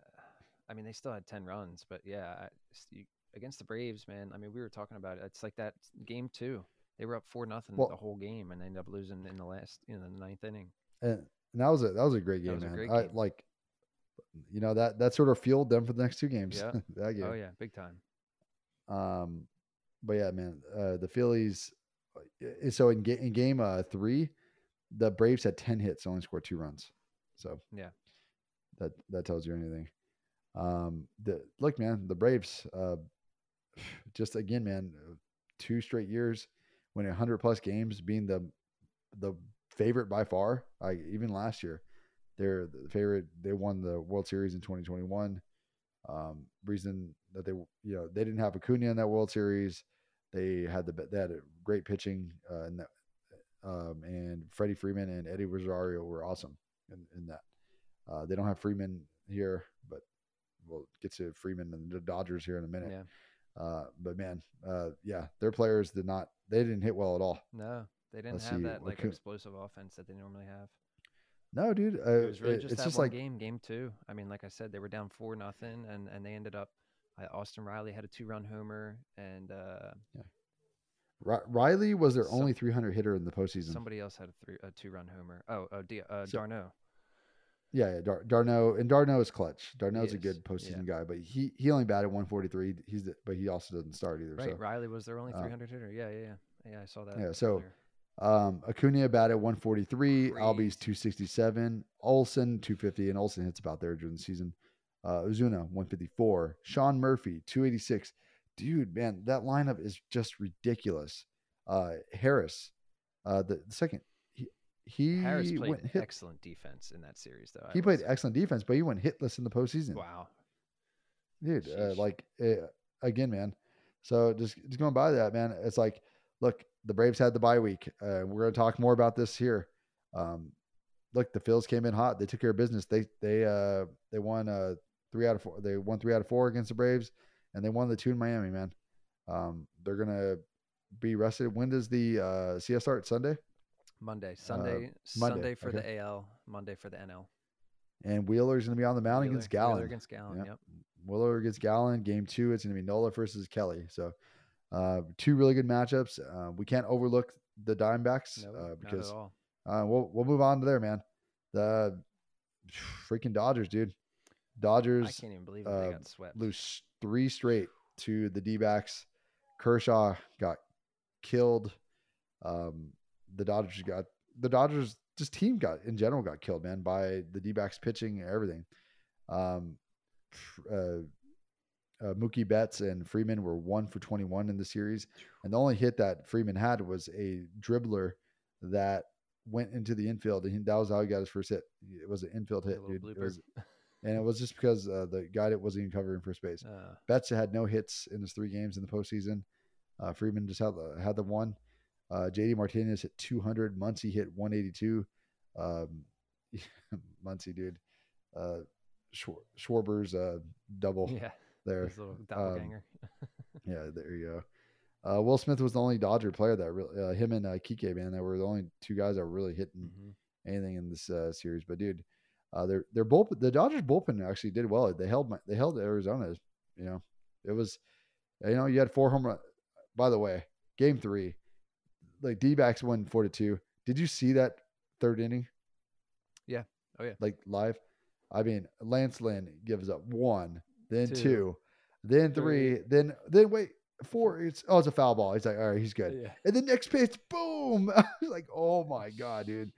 I mean, they still had ten runs, but yeah, I- you, against the Braves, man. I mean, we were talking about it. It's like that game two. They were up four nothing Well- the whole game, and they ended up losing in the last, in the ninth inning. and, and that was a that was a great That game, man. great I like, you know that that sort of fueled them for the next two games. Yeah. [LAUGHS] that game. Oh yeah, big time. Um, but yeah, man, uh, the Phillies. uh, So in, ga- in game uh, three, the Braves had ten hits, only scored two runs. So Yeah. that that tells you anything. Um, the look, man, the Braves. Uh, [SIGHS] just again, man, uh, two straight years winning hundred plus games, being the the favorite by far. Like even last year, they're the favorite. They won the World Series in 2021. Um, reason that they, you know, they didn't have Acuna in that World Series. They had the they had a great pitching uh, in that, um, and Freddie Freeman and Eddie Rosario were awesome in, in that. Uh, they don't have Freeman here, but we'll get to Freeman and the Dodgers here in a minute. Yeah. Uh, but man, uh, yeah, their players did not. They didn't hit well at all. No, they didn't Let's have see, that like Acuna- explosive offense that they normally have. No, dude. Uh, It was really it- just it's that just one like game, game two. I mean, like I said, they were down four nothing, and and they ended up. Uh, Austin Riley had a two run homer, and uh, Ri- Riley was their Some- only 300 hitter in the postseason. somebody else had a three a two run homer. Oh, uh, D- uh, So- d'Arnaud. Yeah, yeah Dar- d'Arnaud and d'Arnaud is clutch. d'Arnaud's a is, good yeah. postseason guy, but he he only batted 143. He's the, but he also doesn't start either. Right, So Riley was their only uh, 300 hitter. Yeah, yeah, yeah. Yeah, I saw that. Yeah, so, earlier. Um, Acuna batted 143. Albies 267. Olson 250, and Olson hits about there during the season. Uh, Ozuna 154. Sean Murphy 286. Dude, man, that lineup is just ridiculous. Uh, Harris, uh, the, the second he he Harris played went hit. excellent defense in that series, though. I He played say. excellent defense, but he went hitless in the postseason. Wow. dude uh, like uh, again man so just just going by that man it's like look the braves had the bye week uh, we're going to talk more about this here um look the Phils came in hot they took care of business they they uh they won uh three out of four they won three out of four against the braves and they won the two in miami man um they're gonna be rested when does the uh cs start sunday Monday, Sunday, Uh, Monday, Sunday for okay. the AL, Monday for the NL. and wheeler's gonna be on the mound Wheeler- against Wheeler Gallen against Gallen. Yeah. Yep. Wheeler against Gallen. Game two, it's going to be Nola versus Kelly. So, uh, two really good matchups. Uh, we can't overlook the Dimebacks No, uh, because uh, we'll we'll move on to there, man. The [SIGHS] freaking Dodgers, dude. Dodgers. I can't even believe that uh, they got swept. lose three straight to the D-backs. Kershaw got killed. Um, the Dodgers got the Dodgers just team got in general got killed, man, by the D-backs pitching and everything. Um, uh, uh, Mookie Betts and Freeman were one for 21 in the series, and the only hit that Freeman had was a dribbler that went into the infield, and he, that was how he got his first hit. It was an infield hit, dude. It was, and it was just because uh, the guy that wasn't even covering first base. Uh, Betts had no hits in his three games in the postseason. Uh, Freeman just had the, had the one. Uh, JD Martinez hit 200. Muncy hit 182. Um, [LAUGHS] Muncy, dude. Uh, Schwar- Schwarber's uh, double yeah, there. little doppelganger. [LAUGHS] Yeah, there you go. Uh, Will Smith was the only Dodger player that really, uh, him and uh, Kike, man, that were the only two guys that were really hitting Mhm. anything in this uh, series. But dude, uh, their their bull the Dodgers bullpen actually did well. They held my, they held Arizona. You know, it was you know you had four home run. By the way, game three, like D backs won four to two. Did you see that third inning? Yeah. Oh, yeah. Like live. I mean, Lance Lynn gives up one, then Two. two, then three, Three. then then wait four. It's oh, it's a foul ball. He's like, all right, he's good. Yeah. And the next pitch, boom! [LAUGHS] I was like, oh my god, dude.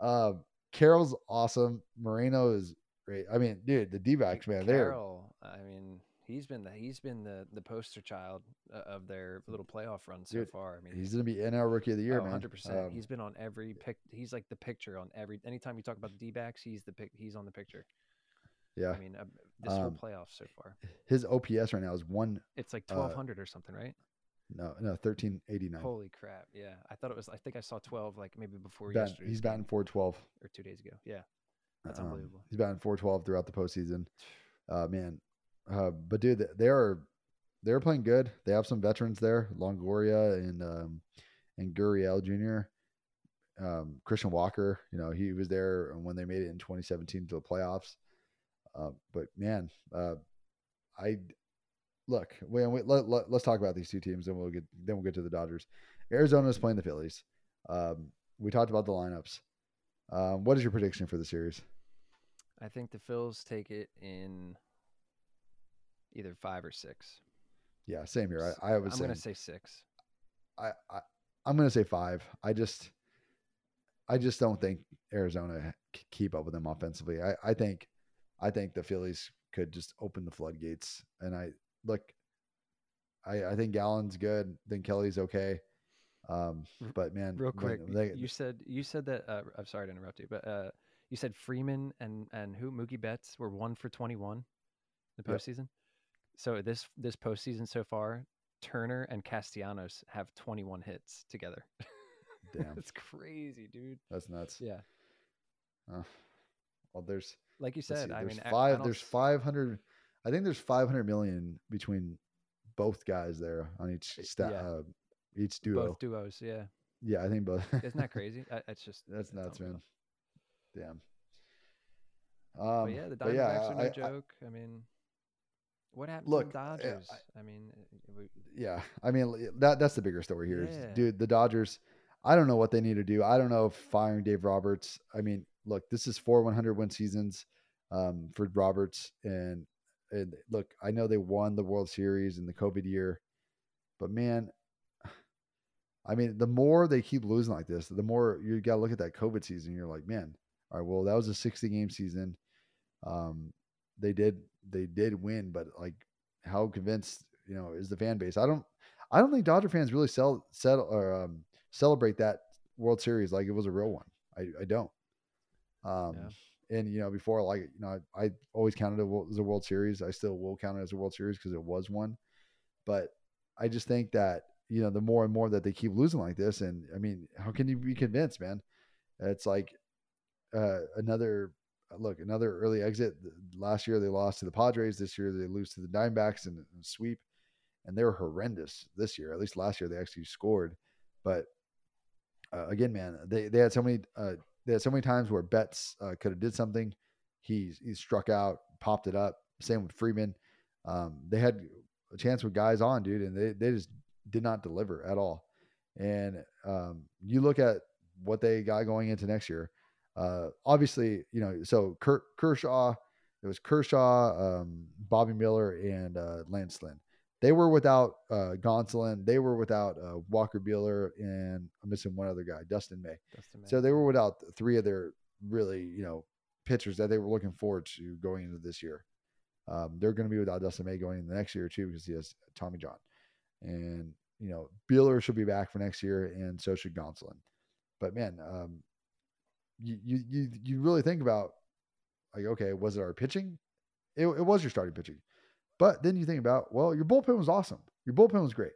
Um, Carroll's awesome. Moreno is great. I mean, dude, the D backs, man, they're I mean, he's been the he's been the the poster child uh, of their little playoff run so Dude, far. I mean, he's gonna be NL Rookie of the Year, oh, man. 100%. Um, he's been on every pick. He's like the picture on every. Anytime you talk about the D backs, he's the pic. He's on the picture. Yeah, I mean, uh, this whole Um, playoff so far, his OPS right now is one. it's like uh, 1200 or something, right? No, no, thirteen eighty nine. Holy crap! Yeah, I thought it was. I think I saw 12 like maybe before Bat, yesterday. he's batting four twelve. or two days ago. Yeah, That's Um, unbelievable. He's batting 412 throughout the postseason. [SIGHS] Uh, man, uh, but dude, they are they're playing good. They have some veterans there, Longoria and um, and Gurriel Jr. Um, Christian Walker, you know, he was there when they made it in 2017 to the playoffs. Uh, but man, uh, I look. Wait, wait let, let, us talk about these two teams, and we'll get then we'll get to the Dodgers. Arizona is playing the Phillies. Um, we talked about the lineups. Um, what is your prediction for the series? I think the Phils take it in either five or six. Yeah, same here. I, I was I'm saying, gonna say six. I, I I'm gonna say five. I just I just don't think Arizona keep up with them offensively. I, I think I think the Phillies could just open the floodgates. And I look, I I think Gallen's good. Then Kelly's okay. Um, but man, Real quick, they- you said you said that. Uh, I'm sorry to interrupt you, but uh, you said Freeman and and who Mookie Betts were one for 21 in the Yep. postseason. So this this postseason so far, Turner and Castellanos have 21 hits together. [LAUGHS] damn, that's crazy, dude. that's nuts. Yeah, Uh, well, there's like you said. see, I mean, I- I five. there's five hundred. I think there's five hundred million between both guys there on each Uh, stat, yeah. uh, each duo. both duos. Yeah, Yeah, I think both. isn't that [LAUGHS] crazy? I, it's just That's nuts, man. Damn. Um, But yeah, the Diamondbacks yeah, are no I- I- joke. I, mean, what happened Look, to the Dodgers? I, mean, uh, we, yeah, I mean that that's the bigger story here, Yeah. dude. The Dodgers. I don't know what they need to do. I don't know if firing Dave Roberts. I mean, look, this is four 100 win seasons um, for Roberts, and and look, I know they won the World Series in the COVID year, but man, I mean, the more they keep losing like this, the more you got to look at that COVID season. You're like, man, all right, well, that was a 60 game season. Um, they did they did win, but like, how convinced you know is the fan base? I don't I don't think Dodger fans really sell settle or um, celebrate that World Series like it was a real one. I I don't. Um, and you know before like you know I, I always counted it as a World Series. I still will count it as a World Series because it was one. But I just think that you know the more and more that they keep losing like this, and I mean, how can you be convinced, man? It's like uh, another look, another early exit. Last year they lost to the Padres. This year they lose to the Diamondbacks in a sweep, and they were horrendous this year. At least last year they actually scored, but uh, again, man, they they had so many uh, had so many times where Betts uh, could have did something. He he struck out, popped it up. Same with Freeman. Um, they had a chance with guys on, dude, and they they just did not deliver at all. And um, you look at what they got going into next year. Uh, obviously, you know, so Ker- Kershaw, it was Kershaw, um, Bobby Miller, and uh, Lance Lynn. They were without uh, Gonsolin. They were without uh, Walker Buehler, and I'm missing one other guy, Dustin May. Dustin So they were without three of their really, you know, pitchers that they were looking forward to going into this year. Um, they're going to be without Dustin May going into the next year too because he has Tommy John, and you know, Buehler should be back for next year, and so should Gonsolin. But man, um, you you you, you really think about like okay, was it our pitching? It, it was your starting pitching, but then you think about well, your bullpen was awesome. Your bullpen was great.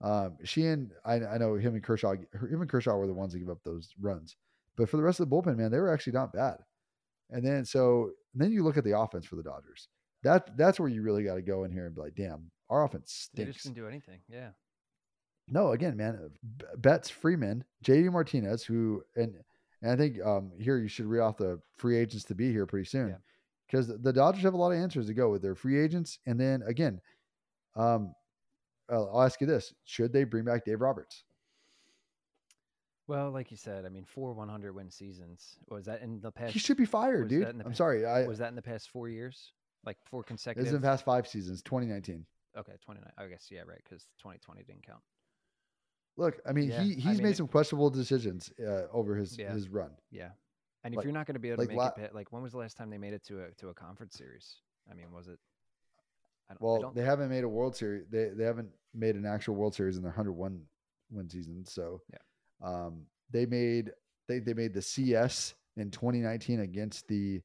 Um, Sheehan, I, I know him and Kershaw, him and Kershaw were the ones that give up those runs, but for the rest of the bullpen, man, they were actually not bad. And then so then you look at the offense for the Dodgers. That that's where you really got to go in here and be like, damn, our offense They stinks. just didn't do anything. Yeah. No, again, man, Betts, Freeman, JD Martinez, who and and I think um here you should read off the free agents to be here pretty soon Yeah. Because the Dodgers have a lot of answers to go with their free agents, and then again, um, I'll, I'll ask you this: Should they bring back Dave Roberts? Well, like you said, I mean, four 100 win seasons. Was that in the past? He should be fired, dude. I'm sorry, I was that in the past four years? Like four this consecutive? is in the past five seasons, 2019. okay, 29. I guess, yeah, right. Because 2020 didn't count. Look, I mean, Yeah, he I he's mean, made some questionable decisions uh, over his Yeah. his run. Yeah. And if Like- you're not going to be able to like make la- it, like when was the last time they made it to a to a conference series? I mean, was it? I don't, I Well, they haven't made a World Series. They they haven't made an actual World Series in their 101 win season. So, Yeah. um, they made they they made the CS in 2019 against the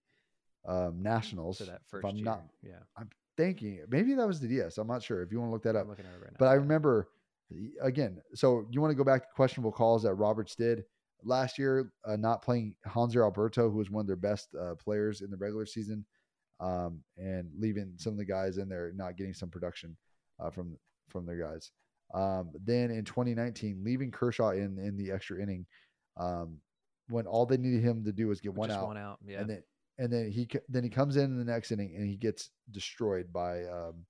um, Nationals. so that first I'm year. not yeah. I'm thinking, maybe that was the DS. I'm not sure. If you want to look that I'm up, looking at it right now. but I remember again. So you want to go back to questionable calls that Roberts did last year, uh, not playing Hanser Alberto, who was one of their best uh, players in the regular season, um, and leaving some of the guys in there not getting some production uh, from from their guys. Um, then in 2019, leaving Kershaw in in the extra inning, um, when all they needed him to do was get one Just out, one out. Yeah. and then and then he then he comes in in the next inning and he gets destroyed by um,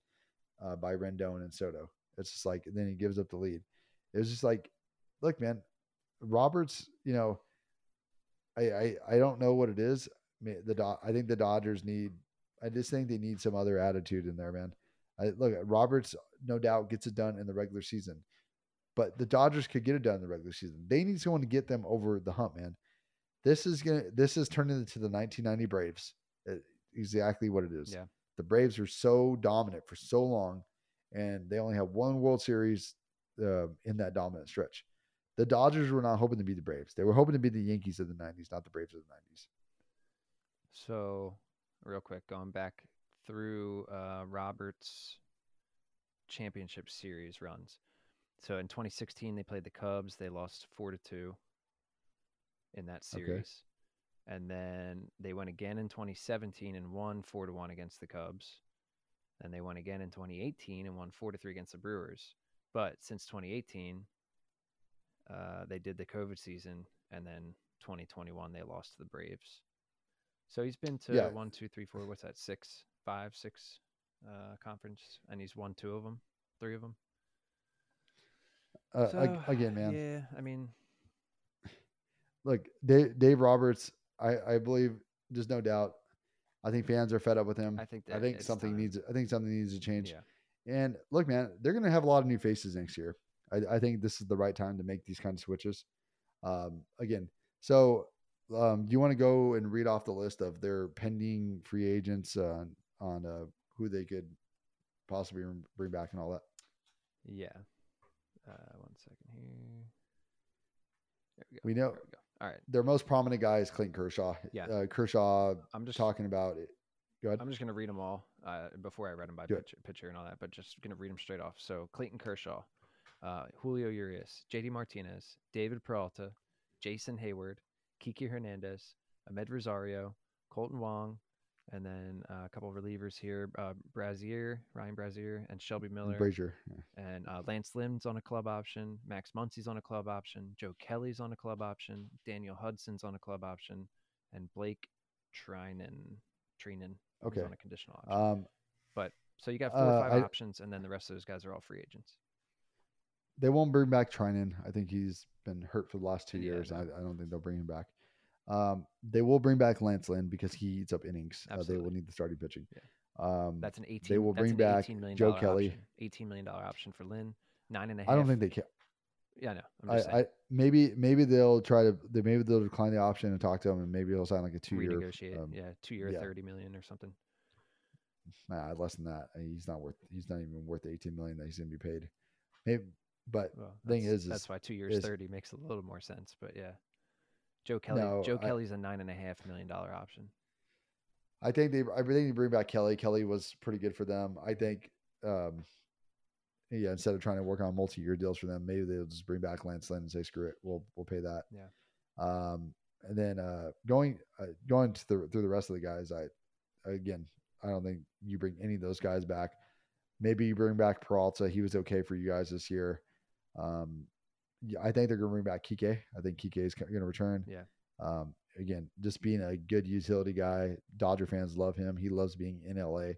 uh, by Rendon and Soto. It's just like then he gives up the lead. It was just like, look, man, Roberts. You know, I I, I don't know what it is. I mean, the Do- I think the Dodgers need. I just think they need some other attitude in there, man. I, look, Roberts no doubt gets it done in the regular season, but the Dodgers could get it done in the regular season. They need someone to get them over the hump, man. This is gonna. This is turning into the 1990 Braves. Uh, Exactly what it is. Yeah. The Braves were so dominant for so long, and they only have one World Series uh, in that dominant stretch. The Dodgers were not hoping to be the Braves. They were hoping to be the Yankees of the 90s, not the Braves of the 90s. So, real quick, going back through uh, Roberts' championship series runs. So in 2016, they played the Cubs. They lost four to two in that Okay. series, and then they went again in 2017 and won four to one against the Cubs. Then they won again in 2018 and won four to three against the Brewers. But since 2018, uh, they did the COVID season, and then 2021 they lost to the Braves. So he's been to Yeah. one, two, three, four. What's that? Six, five, six uh, conference, and he's won two of them, three of them. Uh, ag- again, man, Yeah, I mean, look, Dave, Dave Roberts, I, I believe there's no doubt. I think fans are fed up with him. I think I think something time. needs. I think something needs to change. Yeah, And look, man, they're going to have a lot of new faces next year. I, I think this is the right time to make these kind of switches. Um, again, so um, do you want to go and read off the list of their pending free agents uh, on uh, who they could possibly bring- back and all that? yeah. Uh, one second here. There we go. We know we go. All right, their most prominent guy is Clayton Kershaw. Yeah. Uh, Kershaw I'm just talking about it. Go ahead. I'm just gonna read them all uh, before I read them by pitcher, pitcher and all that, but just gonna read them straight off. So Clayton Kershaw, uh, Julio Urias, J.D. Martinez, David Peralta, Jason Heyward, Kike Hernandez, Amed Rosario, Kolten Wong, and then uh, a couple of relievers here: uh, Brasier, Ryan Brasier, and Shelby Miller. Brasier. Yeah. And uh, Lance Lynn's on a club option. Max Muncy's on a club option. Joe Kelly's on a club option. Daniel Hudson's on a club option. And Blake Treinen, Treinen is Okay. on a conditional option. Um, but so you got four or uh, five I- options, and then the rest of those guys are all free agents. They won't bring back Treinen. I think he's been hurt for the last two Yeah, years. I, I don't think they'll bring him back. Um, they will bring back Lance Lynn because he eats up innings. Uh, they will need the starting pitching. Yeah. Um, That's an eighteen. They will bring back $18 million Joe Kelly. Option, Eighteen million dollar option for Lynn. Nine and a half. I don't think they can. Yeah, no. I'm I, just saying. I maybe maybe they'll try to they maybe they'll decline the option and talk to him and maybe he'll sign like a two year. renegotiate. um, yeah, two year, yeah. thirty million or something. Nah, less than that. He's not worth. He's not even worth the eighteen million that he's going to be paid. Maybe, but Well, Thing is- that's is- why two years is- thirty makes a little more sense. But yeah, Joe Kelly. No, Joe I- Kelly's a nine and a half million dollar option. I think they I think they bring back Kelly. Kelly was pretty good for them. I think um yeah, instead of trying to work on multi year deals for them, maybe they'll just bring back Lance Lynn and say screw it, we'll we'll pay that. Yeah. Um and then uh going uh, going to the through the rest of the guys, I again I don't think you bring any of those guys back. Maybe you bring back Peralta. He was okay for you guys this year. Um yeah, I think they're gonna bring back Kike. I think Kike is gonna return. Yeah. Um, again, just being a good utility guy. Dodger fans love him. He loves being in LA.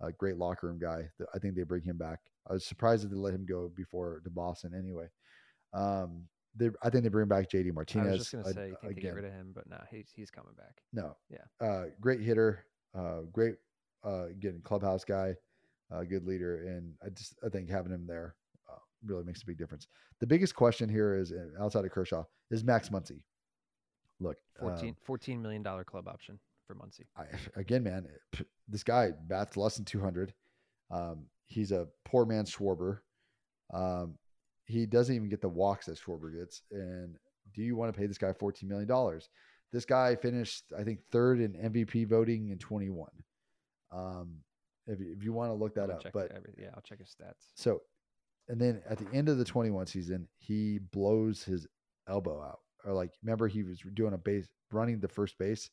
A great locker room guy. I think they bring him back. I was surprised that they let him go before to Boston anyway. Um, they, I think they bring back JD Martinez. I was just gonna uh, say you think they get rid of him, but nah, he's he's coming back. No. Yeah. Uh, great hitter. Uh, great. Uh, again, clubhouse guy. Uh, good leader, and I just I think having him there really makes a big difference. The biggest question here is uh, outside of Kershaw is Max Muncy. Look, um, 14, 14 million dollar club option for Muncy. I, again, man, this guy bats less than 200. Um, he's a poor man's Schwarber. Um, he doesn't even get the walks that Schwarber gets. And do you want to pay this guy $14 million? This guy finished, I think, third in MVP voting in 21. Um, if, you- if you want to look that gonna up, but yeah, I'll check his stats. so, and then at the end of the 21 season, he blows his elbow out. Or like, remember he was doing a base, running the first base,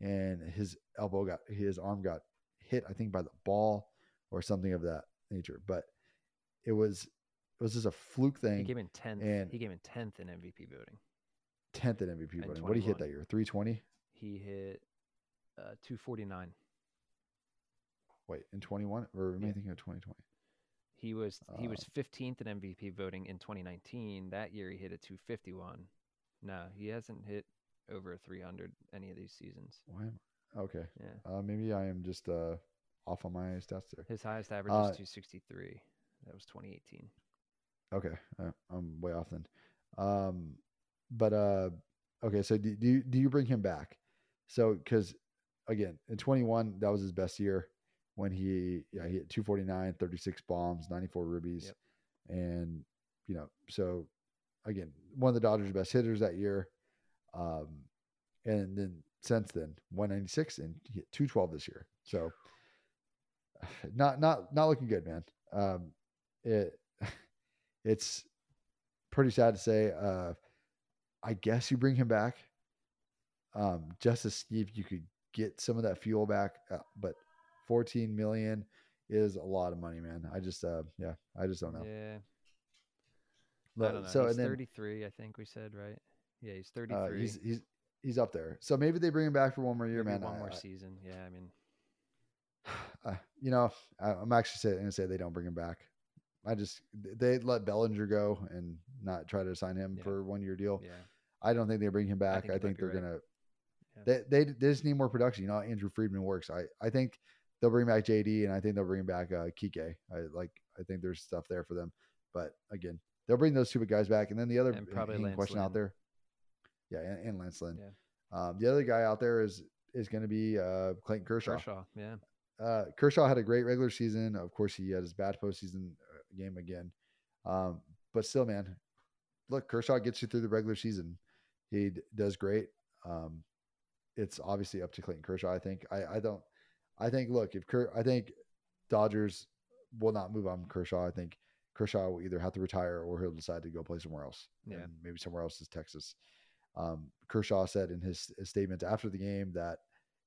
and his elbow got, his arm got hit, I think by the ball or something of that nature. But it was, it was just a fluke thing. He came in tenth. and- He came in tenth in MVP voting. 10th in MVP voting. What did he hit that year? 320? He hit uh, two forty nine. Wait, in 21? Or am I thinking of 2020? He was he Uh, was fifteenth in MVP voting in 2019. That year he hit a 251. No, he hasn't hit over 300 any of these seasons. Why am Okay. Yeah, Uh, maybe I am just uh, off on my stats there. his highest average Uh, is 263. That was 2018. Okay, uh, I'm way off then. Um, but uh, okay, so do, do you do you bring him back? So because again, in 21, that was his best year when he yeah he hit 249, 36 bombs, 94 rubies, Yep. and you know so again one of the Dodgers' best hitters that year. Um, and then since then 196 and he hit 212 this year. So [SIGHS] not not not looking good, man. Um, it [LAUGHS] it's pretty sad to say. Uh, I guess you bring him back, um, just to see if you could get some of that fuel back. Uh, but 14 million is a lot of money, man. I just, uh, yeah, I just don't know. Yeah, I don't know. So he's and then 33, I think we said right. Yeah, he's 33. uh, he's he's he's up there. So maybe they bring him back for one more year, Maybe man. One I- more I- season. Yeah, I mean, [SIGHS] uh, you know, I, I'm actually going to say they don't bring him back. I just they let Bellinger go and not try to sign him Yeah. for one year deal. yeah. I don't think they bring him back. think I think, they're right. gonna. Yeah. They, they they just need more production. You know, Andrew Friedman works. I I think they'll bring back JD, and I think they'll bring back uh, Kike. I like. I think there's stuff there for them. But again, they'll bring those two guys back, and then the other And probably Lance question out there. Yeah, and, and Lance Lynn. Yeah. Um, the other guy out there is is going to be uh, Clayton Kershaw. Kershaw. Yeah. Uh, Kershaw had a great regular season. Of course, he had his bad postseason uh, game again. Um, but still, man, look, Kershaw gets you through the regular season. He d- does great. Um, it's obviously up to Clayton Kershaw. I think. I, I don't. I think. Look, if Ker, I think Dodgers will not move on Kershaw. I think Kershaw will either have to retire or he'll decide to go play somewhere else. Yeah. And maybe somewhere else is Texas. Um, Kershaw said in his, his statement after the game that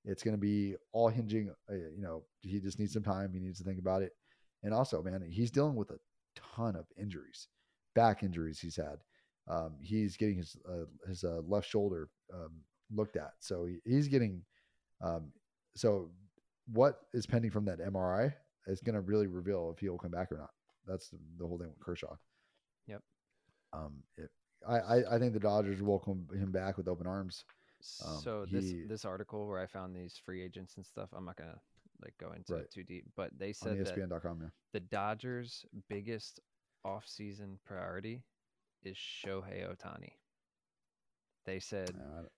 it's going to be all hinging. Uh, you know, he just needs some time. He needs to think about it. And also, man, he's dealing with a ton of injuries, back injuries he's had. Um, he's getting his uh, his uh, left shoulder um, looked at, so he, he's getting. Um, so, what is pending from that MRI is going to really reveal if he will come back or not. That's the, the whole thing with Kershaw. Yep. Um, it, I, I I think the Dodgers welcome him back with open arms. Um, so this he- this article where I found these free agents and stuff, I'm not gonna like go into Right. it too deep, but they said that ESPN.com. Yeah. the Dodgers' biggest off-season priority is Shohei Ohtani. They said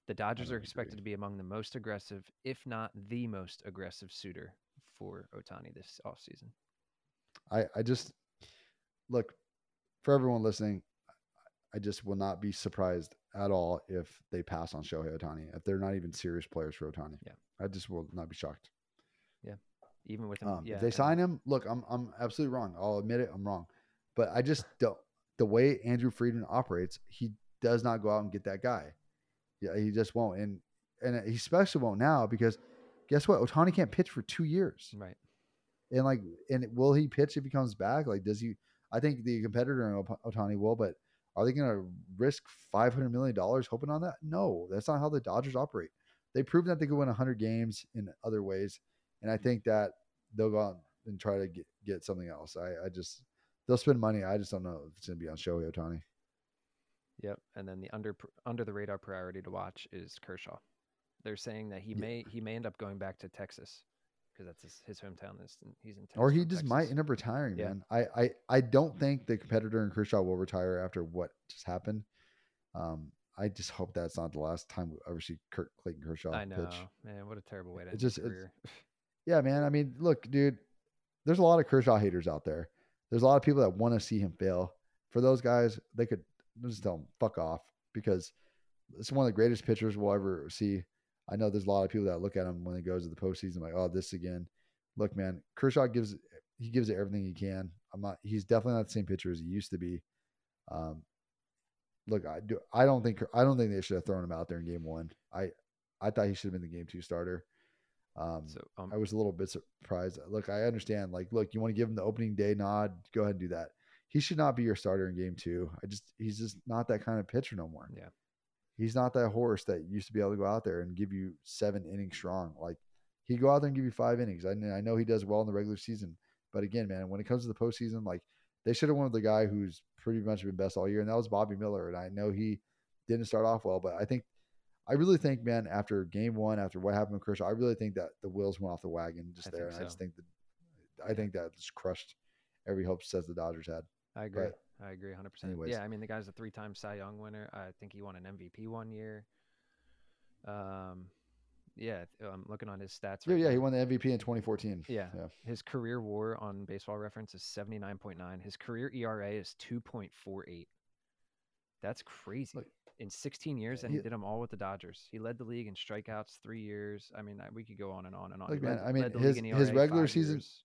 the Dodgers are expected agree. to be among the most aggressive, if not the most aggressive suitor for Ohtani this offseason. I, I just look for everyone listening. I just will not be surprised at all if they pass on Shohei Ohtani if they're not even serious players for Ohtani. Yeah. I just will not be shocked. Yeah. Even with him, Um, yeah. if they and- sign him, look, I'm I'm absolutely wrong. I'll admit it, I'm wrong. But I just don't the way Andrew Friedman operates, he does not go out and get that guy. Yeah, he just won't. And and he especially won't now because guess what? Ohtani can't pitch for two years. right. And like, and will he pitch if he comes back? Like, does he? I think the competitor in Ohtani will, but are they going to risk five hundred million dollars hoping on that? No, that's not how the Dodgers operate. They proved that they could win hundred games in other ways, and I think that they'll go out and try to get, get something else. I, I just they'll spend money. I just don't know if it's going to be on Shohei Ohtani. Yep. And then the under under the radar priority to watch is Kershaw. They're saying that he Yeah. may he may end up going back to Texas because that's his, his hometown. Is in- he's in Texas. or he just might end up retiring, Yeah. man. I, I I don't think the competitor in Kershaw will retire after what just happened. Um, I just hope that's not the last time we ever see Kurt Clayton Kershaw I know, pitch. man. What a terrible way to end just- career. [LAUGHS] Yeah, man. I mean, look, dude, there's a lot of Kershaw haters out there. There's a lot of people that want to see him fail. For those guys, they could just tell him fuck off because it's one of the greatest pitchers we'll ever see. I know there's a lot of people that look at him when he goes to the postseason like, oh, this again. Look, man, Kershaw gives he gives it everything he can. I'm not. He's definitely not the same pitcher as he used to be. Um, look, I do. I don't think. I don't think they should have thrown him out there in game one. I, I thought he should have been the game two starter. Um, So um, I was a little bit surprised. Look, I understand. Like, look, you want to give him the opening day nod? Go ahead and do that. He should not be your starter in game two. I just, he's just not that kind of pitcher no more. Yeah. He's not that horse that used to be able to go out there and give you seven innings strong. Like, he'd go out there and give you five innings. I, I know he does well in the regular season. But again, man, when it comes to the postseason, like, they should have with the guy who's pretty much been best all year, and that was Bobby Miller. And I know he didn't start off well, but I think I really think, man, after game one, after what happened with Kershaw, I really think that the wheels went off the wagon just I there. and I just think that I think that just crushed every hope says the Dodgers had. I agree. but I agree 100. percent anyways. Yeah, I mean the guy's a three-time Cy Young winner. I think he won an MVP one year. Um, yeah, I'm looking on his stats. Yeah, right yeah, he now. won the MVP in 2014. Yeah. yeah. His career WAR on Baseball Reference is 79.9. His career ERA is 2.48. That's crazy. Look, in 16 years, and he- he did them all with the Dodgers. He led the league in strikeouts three years. I mean, we could go on and on and on. Look, He man, I mean, his- his regular season- years.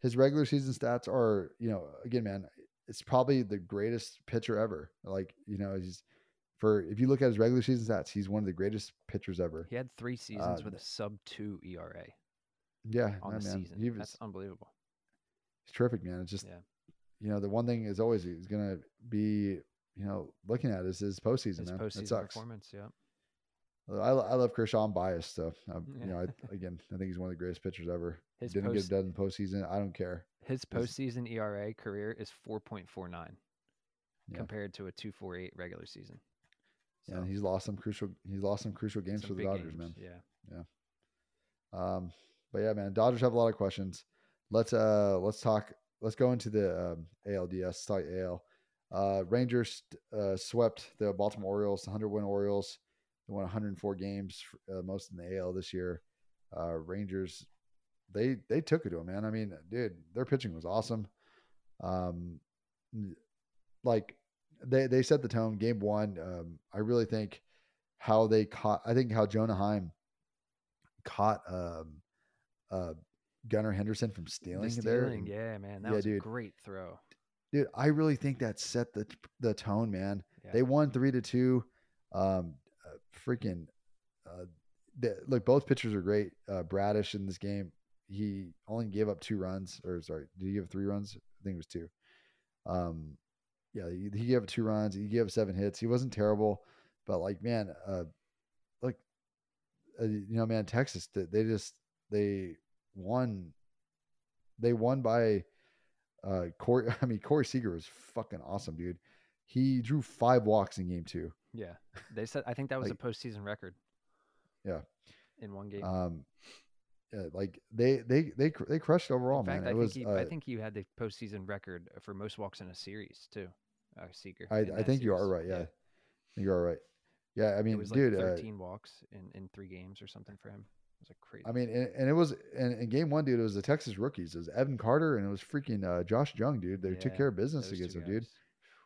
His regular season stats are, you know, again, man, it's probably the greatest pitcher ever. Like, you know, he's for if you look at his regular season stats, he's one of the greatest pitchers ever. He had three seasons Uh, with a sub two ERA Yeah, on no, the man, season. was That's unbelievable. he's terrific, man. It's just Yeah. you know, the one thing is always he's gonna be, you know, looking at is his postseason, His man. postseason performance, yeah. I, I love Kershaw. I'm biased, so um, Yeah. you know, I, [LAUGHS] again, I think he's one of the greatest pitchers ever. His Didn't post, get done in the postseason. I don't care. his postseason ERA career is 4.49 Yeah. compared to a 2.48 regular season. Yeah, and he's lost some crucial. He's lost some crucial games some for the Dodgers, games, man. Yeah, yeah. Um, but yeah, man, Dodgers have a lot of questions. Let's uh, let's talk. Let's go into the um, ALDS. Let's talk AL. Uh, Rangers uh, swept the Baltimore Orioles, the 100 win Orioles. They won 104 games, uh, most in the AL this year. Uh, Rangers, they they took it to him, man. I mean, dude, their pitching was awesome. Um, like they they set the tone. Game one, um, I really think how they caught. I think how Jonah Heim caught um, uh, Gunnar Henderson from The stealing, there. yeah, man, that yeah, was dude. a great throw. Dude, I really think that set the the tone, man. Yeah. They won three to two. Um, freaking, uh, the, look, both pitchers are great. Uh, Bradish in this game, he only gave up two runs, or sorry, did he give three runs? I think it was two. Um, yeah, he, he gave up two runs. He gave up seven hits. He wasn't terrible, but like, man, uh, like, uh, you know, man, Texas, they, just they won. They won by uh Corey. [LAUGHS] I mean, Corey Seager was fucking awesome, dude. He drew five walks in game two. Yeah, they said I think that was Like- a postseason record. Yeah. in one game. Um, yeah, like they they they they crushed overall, in fact, man. I It think was. he, uh, I think he had the postseason record for most walks in a series too. Uh, Seager. I, I think you are right. Yeah, you are right. Yeah, I mean, it was like dude. uh, 13 walks in in three games or something for him. It was like crazy. I mean, and, and it was in, in game one, dude. It was the Texas rookies. It was Evan Carter and it was freaking uh, Josh Jung, dude. They took care of business against him, dude.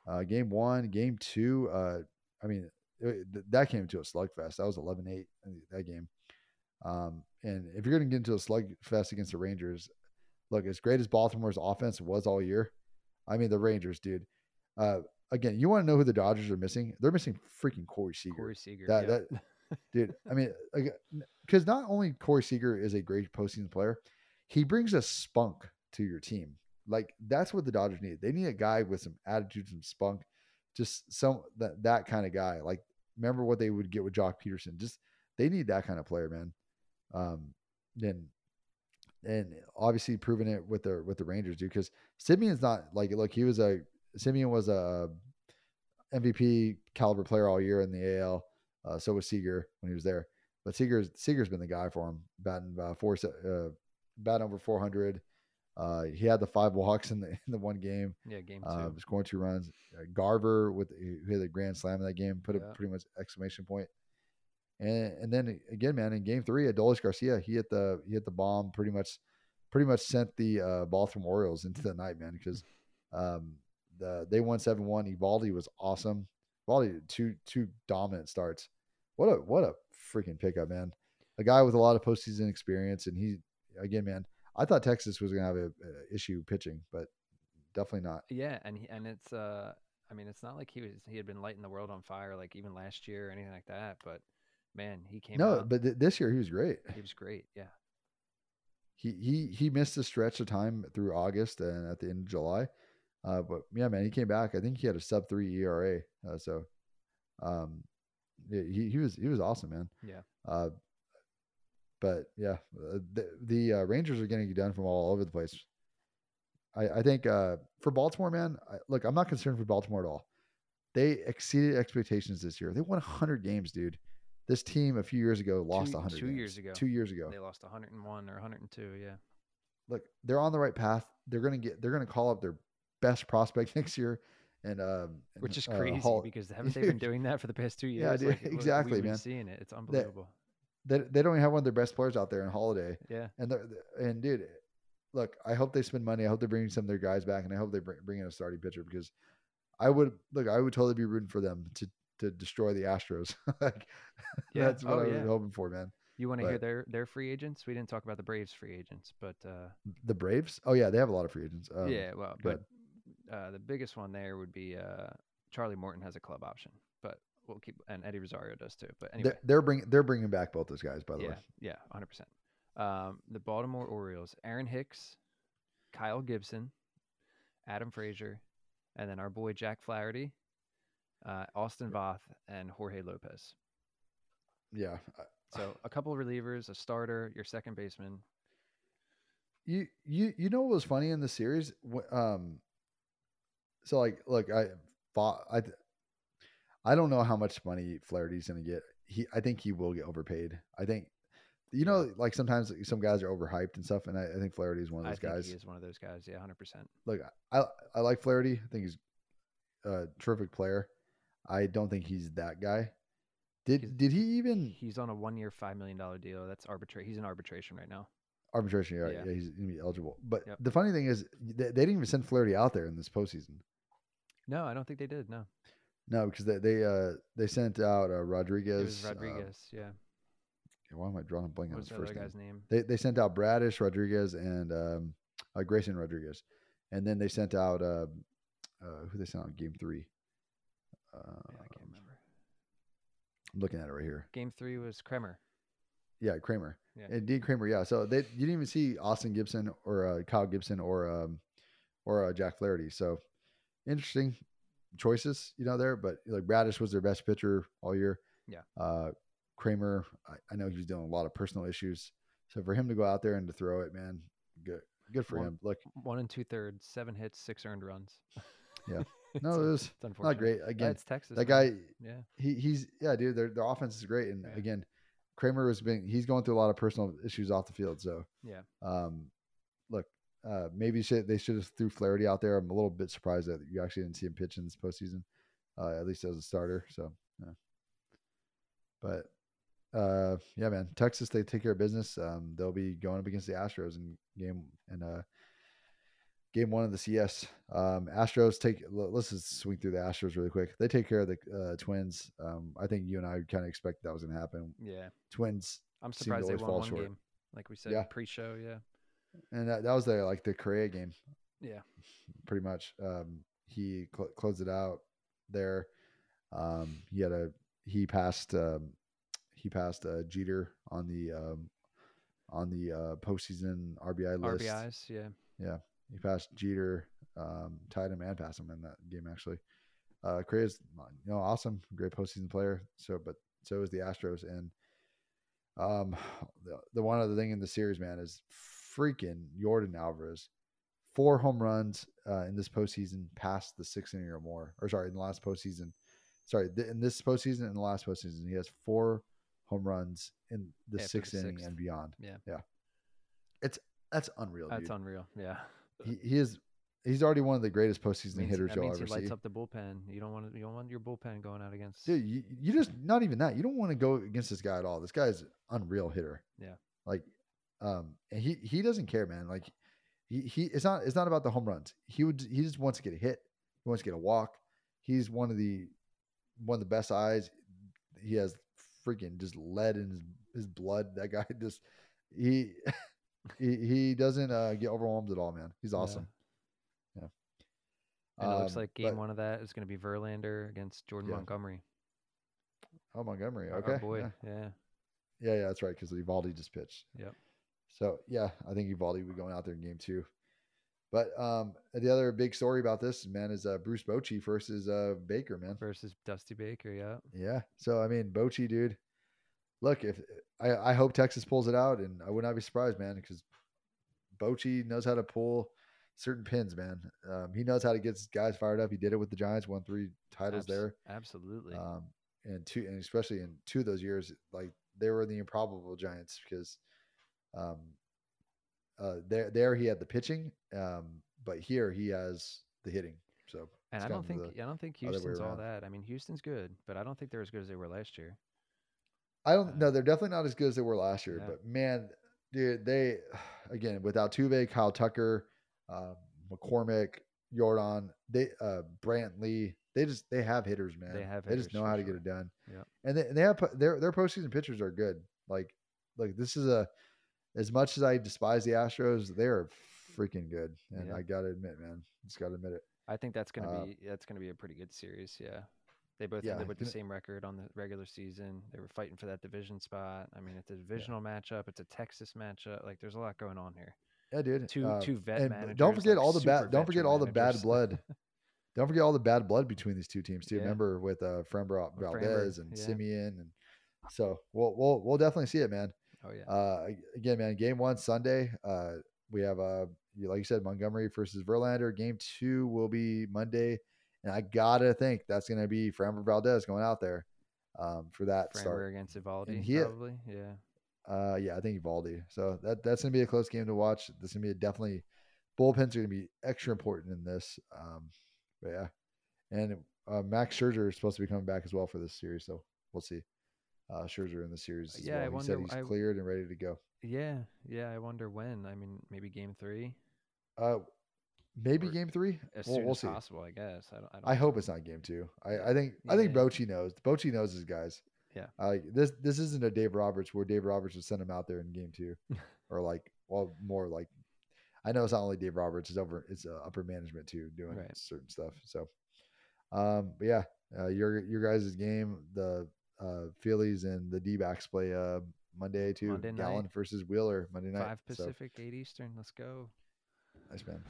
Uh, game one, game two. Uh, I mean, it, that came to a slugfest. That was 11-8 that game. Um, and if you're going to get into a slugfest against the Rangers, look, as great as Baltimore's offense was all year, I mean, the Rangers, dude. Uh, again, you want to know who the Dodgers are missing? They're missing freaking Corey Seager. Corey Seager. That, yeah. that, dude. I mean, because not only Corey Seager is a great postseason player, he brings a spunk to your team. Like that's what the Dodgers need. They need a guy with some attitude, some spunk, just some that that kind of guy. Like remember what they would get with Joc Pederson. Just they need that kind of player, man. Um, and and obviously proving it with the with the Rangers, dude. Because Semien's not like look, he was a Semien was a MVP caliber player all year in the AL. Uh, so was Seager when he was there. But Seager's Seager's been the guy for him, batting uh, four, uh, batting over 400. Uh, he had the five walks in the [LAUGHS] in the one game. Yeah, game Uh, two. scoring two runs. Uh, Garver with who had a grand slam in that game, put Yeah. a pretty much exclamation point. And and then again, man, in game three, Adolis Garcia, he hit the he hit the bomb, pretty much, pretty much sent the uh, Baltimore Orioles [LAUGHS] into the night, man, because um, the they won seven one. Eovaldi was awesome. Eovaldi two two dominant starts. What a what a freaking pickup, man. A guy with a lot of postseason experience, and he again, man. I thought Texas was going to have a, a issue pitching, but definitely not. Yeah, and he, and it's uh, I mean, it's not like he was he had been lighting the world on fire like even last year or anything like that. But man, he came. No, out, but th- this year he was great. he was great. Yeah, He he he missed a stretch of time through August and at the end of July, uh, but yeah, man, he came back. I think he had a sub three ERA. Uh, so, um, he he was he was awesome, man. Yeah. Uh, but yeah, uh, the the uh, Rangers are getting it done from all over the place. I I think uh, for Baltimore, man, I, look, I'm not concerned for Baltimore at all. They exceeded expectations this year. They won 100 games, dude. This team a few years ago lost Two- 100 two years games. ago. Two years ago. they lost 101 or 102. Yeah, look, they're on the right path. They're gonna get. They're gonna call up their best prospect [LAUGHS] next year, and um, which is uh, crazy Hall- because haven't they been [LAUGHS] doing that for the past two years? Yeah, dude, Like, exactly, man. Seeing it, it's unbelievable. They, they don't even have one of their best players out there in Holliday, yeah, and they're, and dude, look, I hope they spend money. I hope they bring some of their guys back, and I hope they bring, bring in a starting pitcher because I would look. I would totally be rooting for them to to destroy the Astros. [LAUGHS] like Yeah. that's what Oh, I was yeah. hoping for, man. you want to hear their their free agents? We didn't talk about the Braves free agents, but uh, The Braves. Oh yeah, they have a lot of free agents. Um, yeah, well, but uh, the biggest one there would be uh, Charlie Morton has a club option, we'll keep and Eddie Rosario does too. But anyway, They're, they're bringing they're bringing back both those guys. By the yeah, way, yeah, hundred percent. Um, the Baltimore Orioles, Aaron Hicks, Kyle Gibson, Adam Frazier, and then our boy Jack Flaherty, uh, Austin Voth, and Jorge Lopez. yeah. So a couple of relievers, a starter, your second baseman. You you you know what was funny in the series? Um, so like, look, I thought I, I don't know how much money Flaherty's gonna get. He, I think he will get overpaid. I think, you know, like sometimes some guys are overhyped and stuff, and I, I think Flaherty is one of I those think guys. he is one of those guys. Yeah, hundred percent. Look, I I like Flaherty. I think he's a terrific player. I don't think he's that guy. Did He's- did he even He's on a one-year, five million dollar deal. That's arbitrary. He's in arbitration right now. arbitration? Yeah, Yeah. yeah, he's gonna be eligible. But Yep. the funny thing is, they, they didn't even send Flaherty out there in this postseason. No, I don't think they did. No, No, because they they uh they sent out uh, it Rodriguez. uh, Rodriguez. yeah, why am I drawing a blank on his first name? guy's name? They they sent out Bradish, Rodriguez, and um, uh, Grayson Rodriguez, and then they sent out uh, uh, who they sent out Game Three. Uh, Yeah, I can't remember. I'm looking at it right here. Game three was Kremer. Yeah, Kremer. Yeah. And Dean Kremer. Yeah. So they you didn't even see Austin Gibson or uh, Kyle Gibson or um, or uh, Jack Flaherty. So interesting choices, you know, there. But like Bradish was their best pitcher all year. Yeah. Uh, Kremer, I, I know he was dealing a lot of personal issues. So for him to go out there and to throw it, man, good, good for One- him. Look, One and two thirds, seven hits, six earned runs. [LAUGHS] Yeah. [LAUGHS] No, it was it's not great. Again, it's Texas. that man. guy, Yeah. he he's yeah, dude. Their their offense is great, and Yeah. again, Kremer has been he's going through a lot of personal issues off the field. So Yeah. um, look, uh, maybe should, they should have threw Flaherty out there. I'm a little bit surprised that you actually didn't see him pitch in this postseason, uh, at least as a starter. So, yeah. but uh, yeah, man, Texas they take care of business. Um, they'll be going up against the Astros in game, and uh, game one of the CS. Um, Astros take. Let's just swing through the Astros really quick. They take care of the uh, Twins. Um, I think you and I kind of expect that was going to happen. Yeah, Twins, I'm surprised they won one short. game, like we said Yeah. pre-show. Yeah, and that, that was the like the Correa game. Yeah. pretty much. Um, he cl- closed it out there. Um, he had a he passed um, he passed uh, Jeter on the um, on the uh, postseason RBI list. RBIs. Yeah, yeah. He passed Jeter, um, tied him and passed him in that game actually. Uh, Correa's you know awesome, great postseason player. So, but so is the Astros, and um, [SIGHS] the, the one other thing in the series, man, is freaking Yordan Alvarez. Four home runs uh, in this postseason, past the six inning or more. Or sorry, in the last postseason. Sorry, th- in this postseason and the last postseason, he has four home runs in the the sixth inning sixth. and beyond. Yeah. yeah. It's that's unreal. that's dude unreal. Yeah, he, he is he's already one of the greatest postseason means, hitters you'll ever he lights see. up the bullpen. You don't want to, you don't want your bullpen going out against. Dude, you, you just not even that. You don't want to go against this guy at all. This guy guy's unreal hitter. Yeah. Like, um, and he he doesn't care, man. Like, he he it's not it's not about the home runs. He would he just wants to get a hit. He wants to get a walk. He's one of the one of the best eyes. He has freaking just lead in his his blood. [LAUGHS] That guy just he [LAUGHS] he he doesn't uh, get overwhelmed at all, man. He's awesome. Yeah. And it looks Um, like game but- one of that is going to be Verlander against Jordan Yeah. Montgomery. Oh, Montgomery. Okay. Our boy. Yeah. Yeah. Yeah, yeah, that's right. Because Eovaldi just pitched. Yep. So yeah, I think Eovaldi will be going out there in game two. But um, the other big story about this man is uh, Bruce Bochy versus uh, Baker, man. Versus Dusty Baker. Yeah. Yeah. So I mean, Bochy, dude. Look, if I, I hope Texas pulls it out, and I would not be surprised, man, because Bochy knows how to pull certain pins, man. Um, he knows how to get his guys fired up. He did it with the Giants, won three titles Abs- there. Absolutely. um, and two, and especially in two of those years, like they were the improbable Giants because, um, uh, there there he had the pitching, um, but here he has the hitting. So and I don't think I don't think Houston's all that. I mean, Houston's good, but I don't think they're as good as they were last year. I don't uh, know. They're definitely not as good as they were last year, Yeah. but man, dude, they [SIGHS] again without Tuve, Kyle Tucker, um, McCormick, Yordan, they uh, Brantley. They just they have hitters, man. They have They just know how to get it done. Yeah, and they, and they have their their postseason pitchers are good. Like like this is a as much as I despise the Astros, they are freaking good, and Yeah. I gotta admit, man, just gotta admit it. I think that's gonna Uh, be that's gonna be a pretty good series. Yeah. They both Yeah, ended with the same record on the regular season. They were fighting for that division spot. I mean, it's a divisional matchup. It's a Texas matchup. Like, there's a lot going on here. Yeah, dude. Two uh, two vet and managers. don't forget like all the bad. Don't forget all the bad blood. [LAUGHS] don't forget all the bad blood between these two teams too. Yeah. Remember with uh, Framber With Framber, Valdez and yeah. Semien, and so we'll we'll we'll definitely see it, man. Oh yeah. Uh, again, man, game one Sunday. Uh, we have uh, like you said, Montgomery versus Verlander. Game two will be Monday, and I gotta think that's gonna be Framber Valdez going out there um, for that Framber start. against Eovaldi, he- probably. Yeah. Uh, yeah, I think Eovaldi. So that that's gonna be a close game to watch. This is gonna be a definitely bullpens are gonna be extra important in this. Um, but yeah, and uh, Max Scherzer is supposed to be coming back as well for this series, so we'll see. Uh, Scherzer in the series. Yeah, I well. he said he's I- cleared and ready to go. Yeah. Yeah. I wonder when. I mean, maybe game three. Uh, maybe Or game three. As We'll, soon we'll as see. possible, I guess. I don't. I, don't I hope it's not game two. I, I think I think Bochy knows. Bochy knows his guys. Yeah. Uh, this this isn't a Dave Roberts where Dave Roberts would send him out there in game two, [LAUGHS] or like well more like I know it's not only Dave Roberts. It's over. It's uh, upper management too doing Right. certain stuff. So, um, but yeah, uh, your your guys' game, the uh, Phillies and the D backs play uh Monday too. Monday night. Gallen versus Wheeler Monday night. Five So, Pacific, eight Eastern. Let's go. Nice man.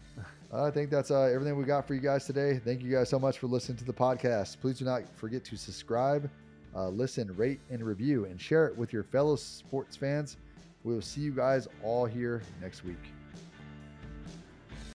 Uh, [LAUGHS] I think that's uh, everything we got for you guys today. Thank you guys so much for listening to the podcast. Please do not forget to subscribe, uh, listen, rate, and review, and share it with your fellow sports fans. We will see you guys all here next week.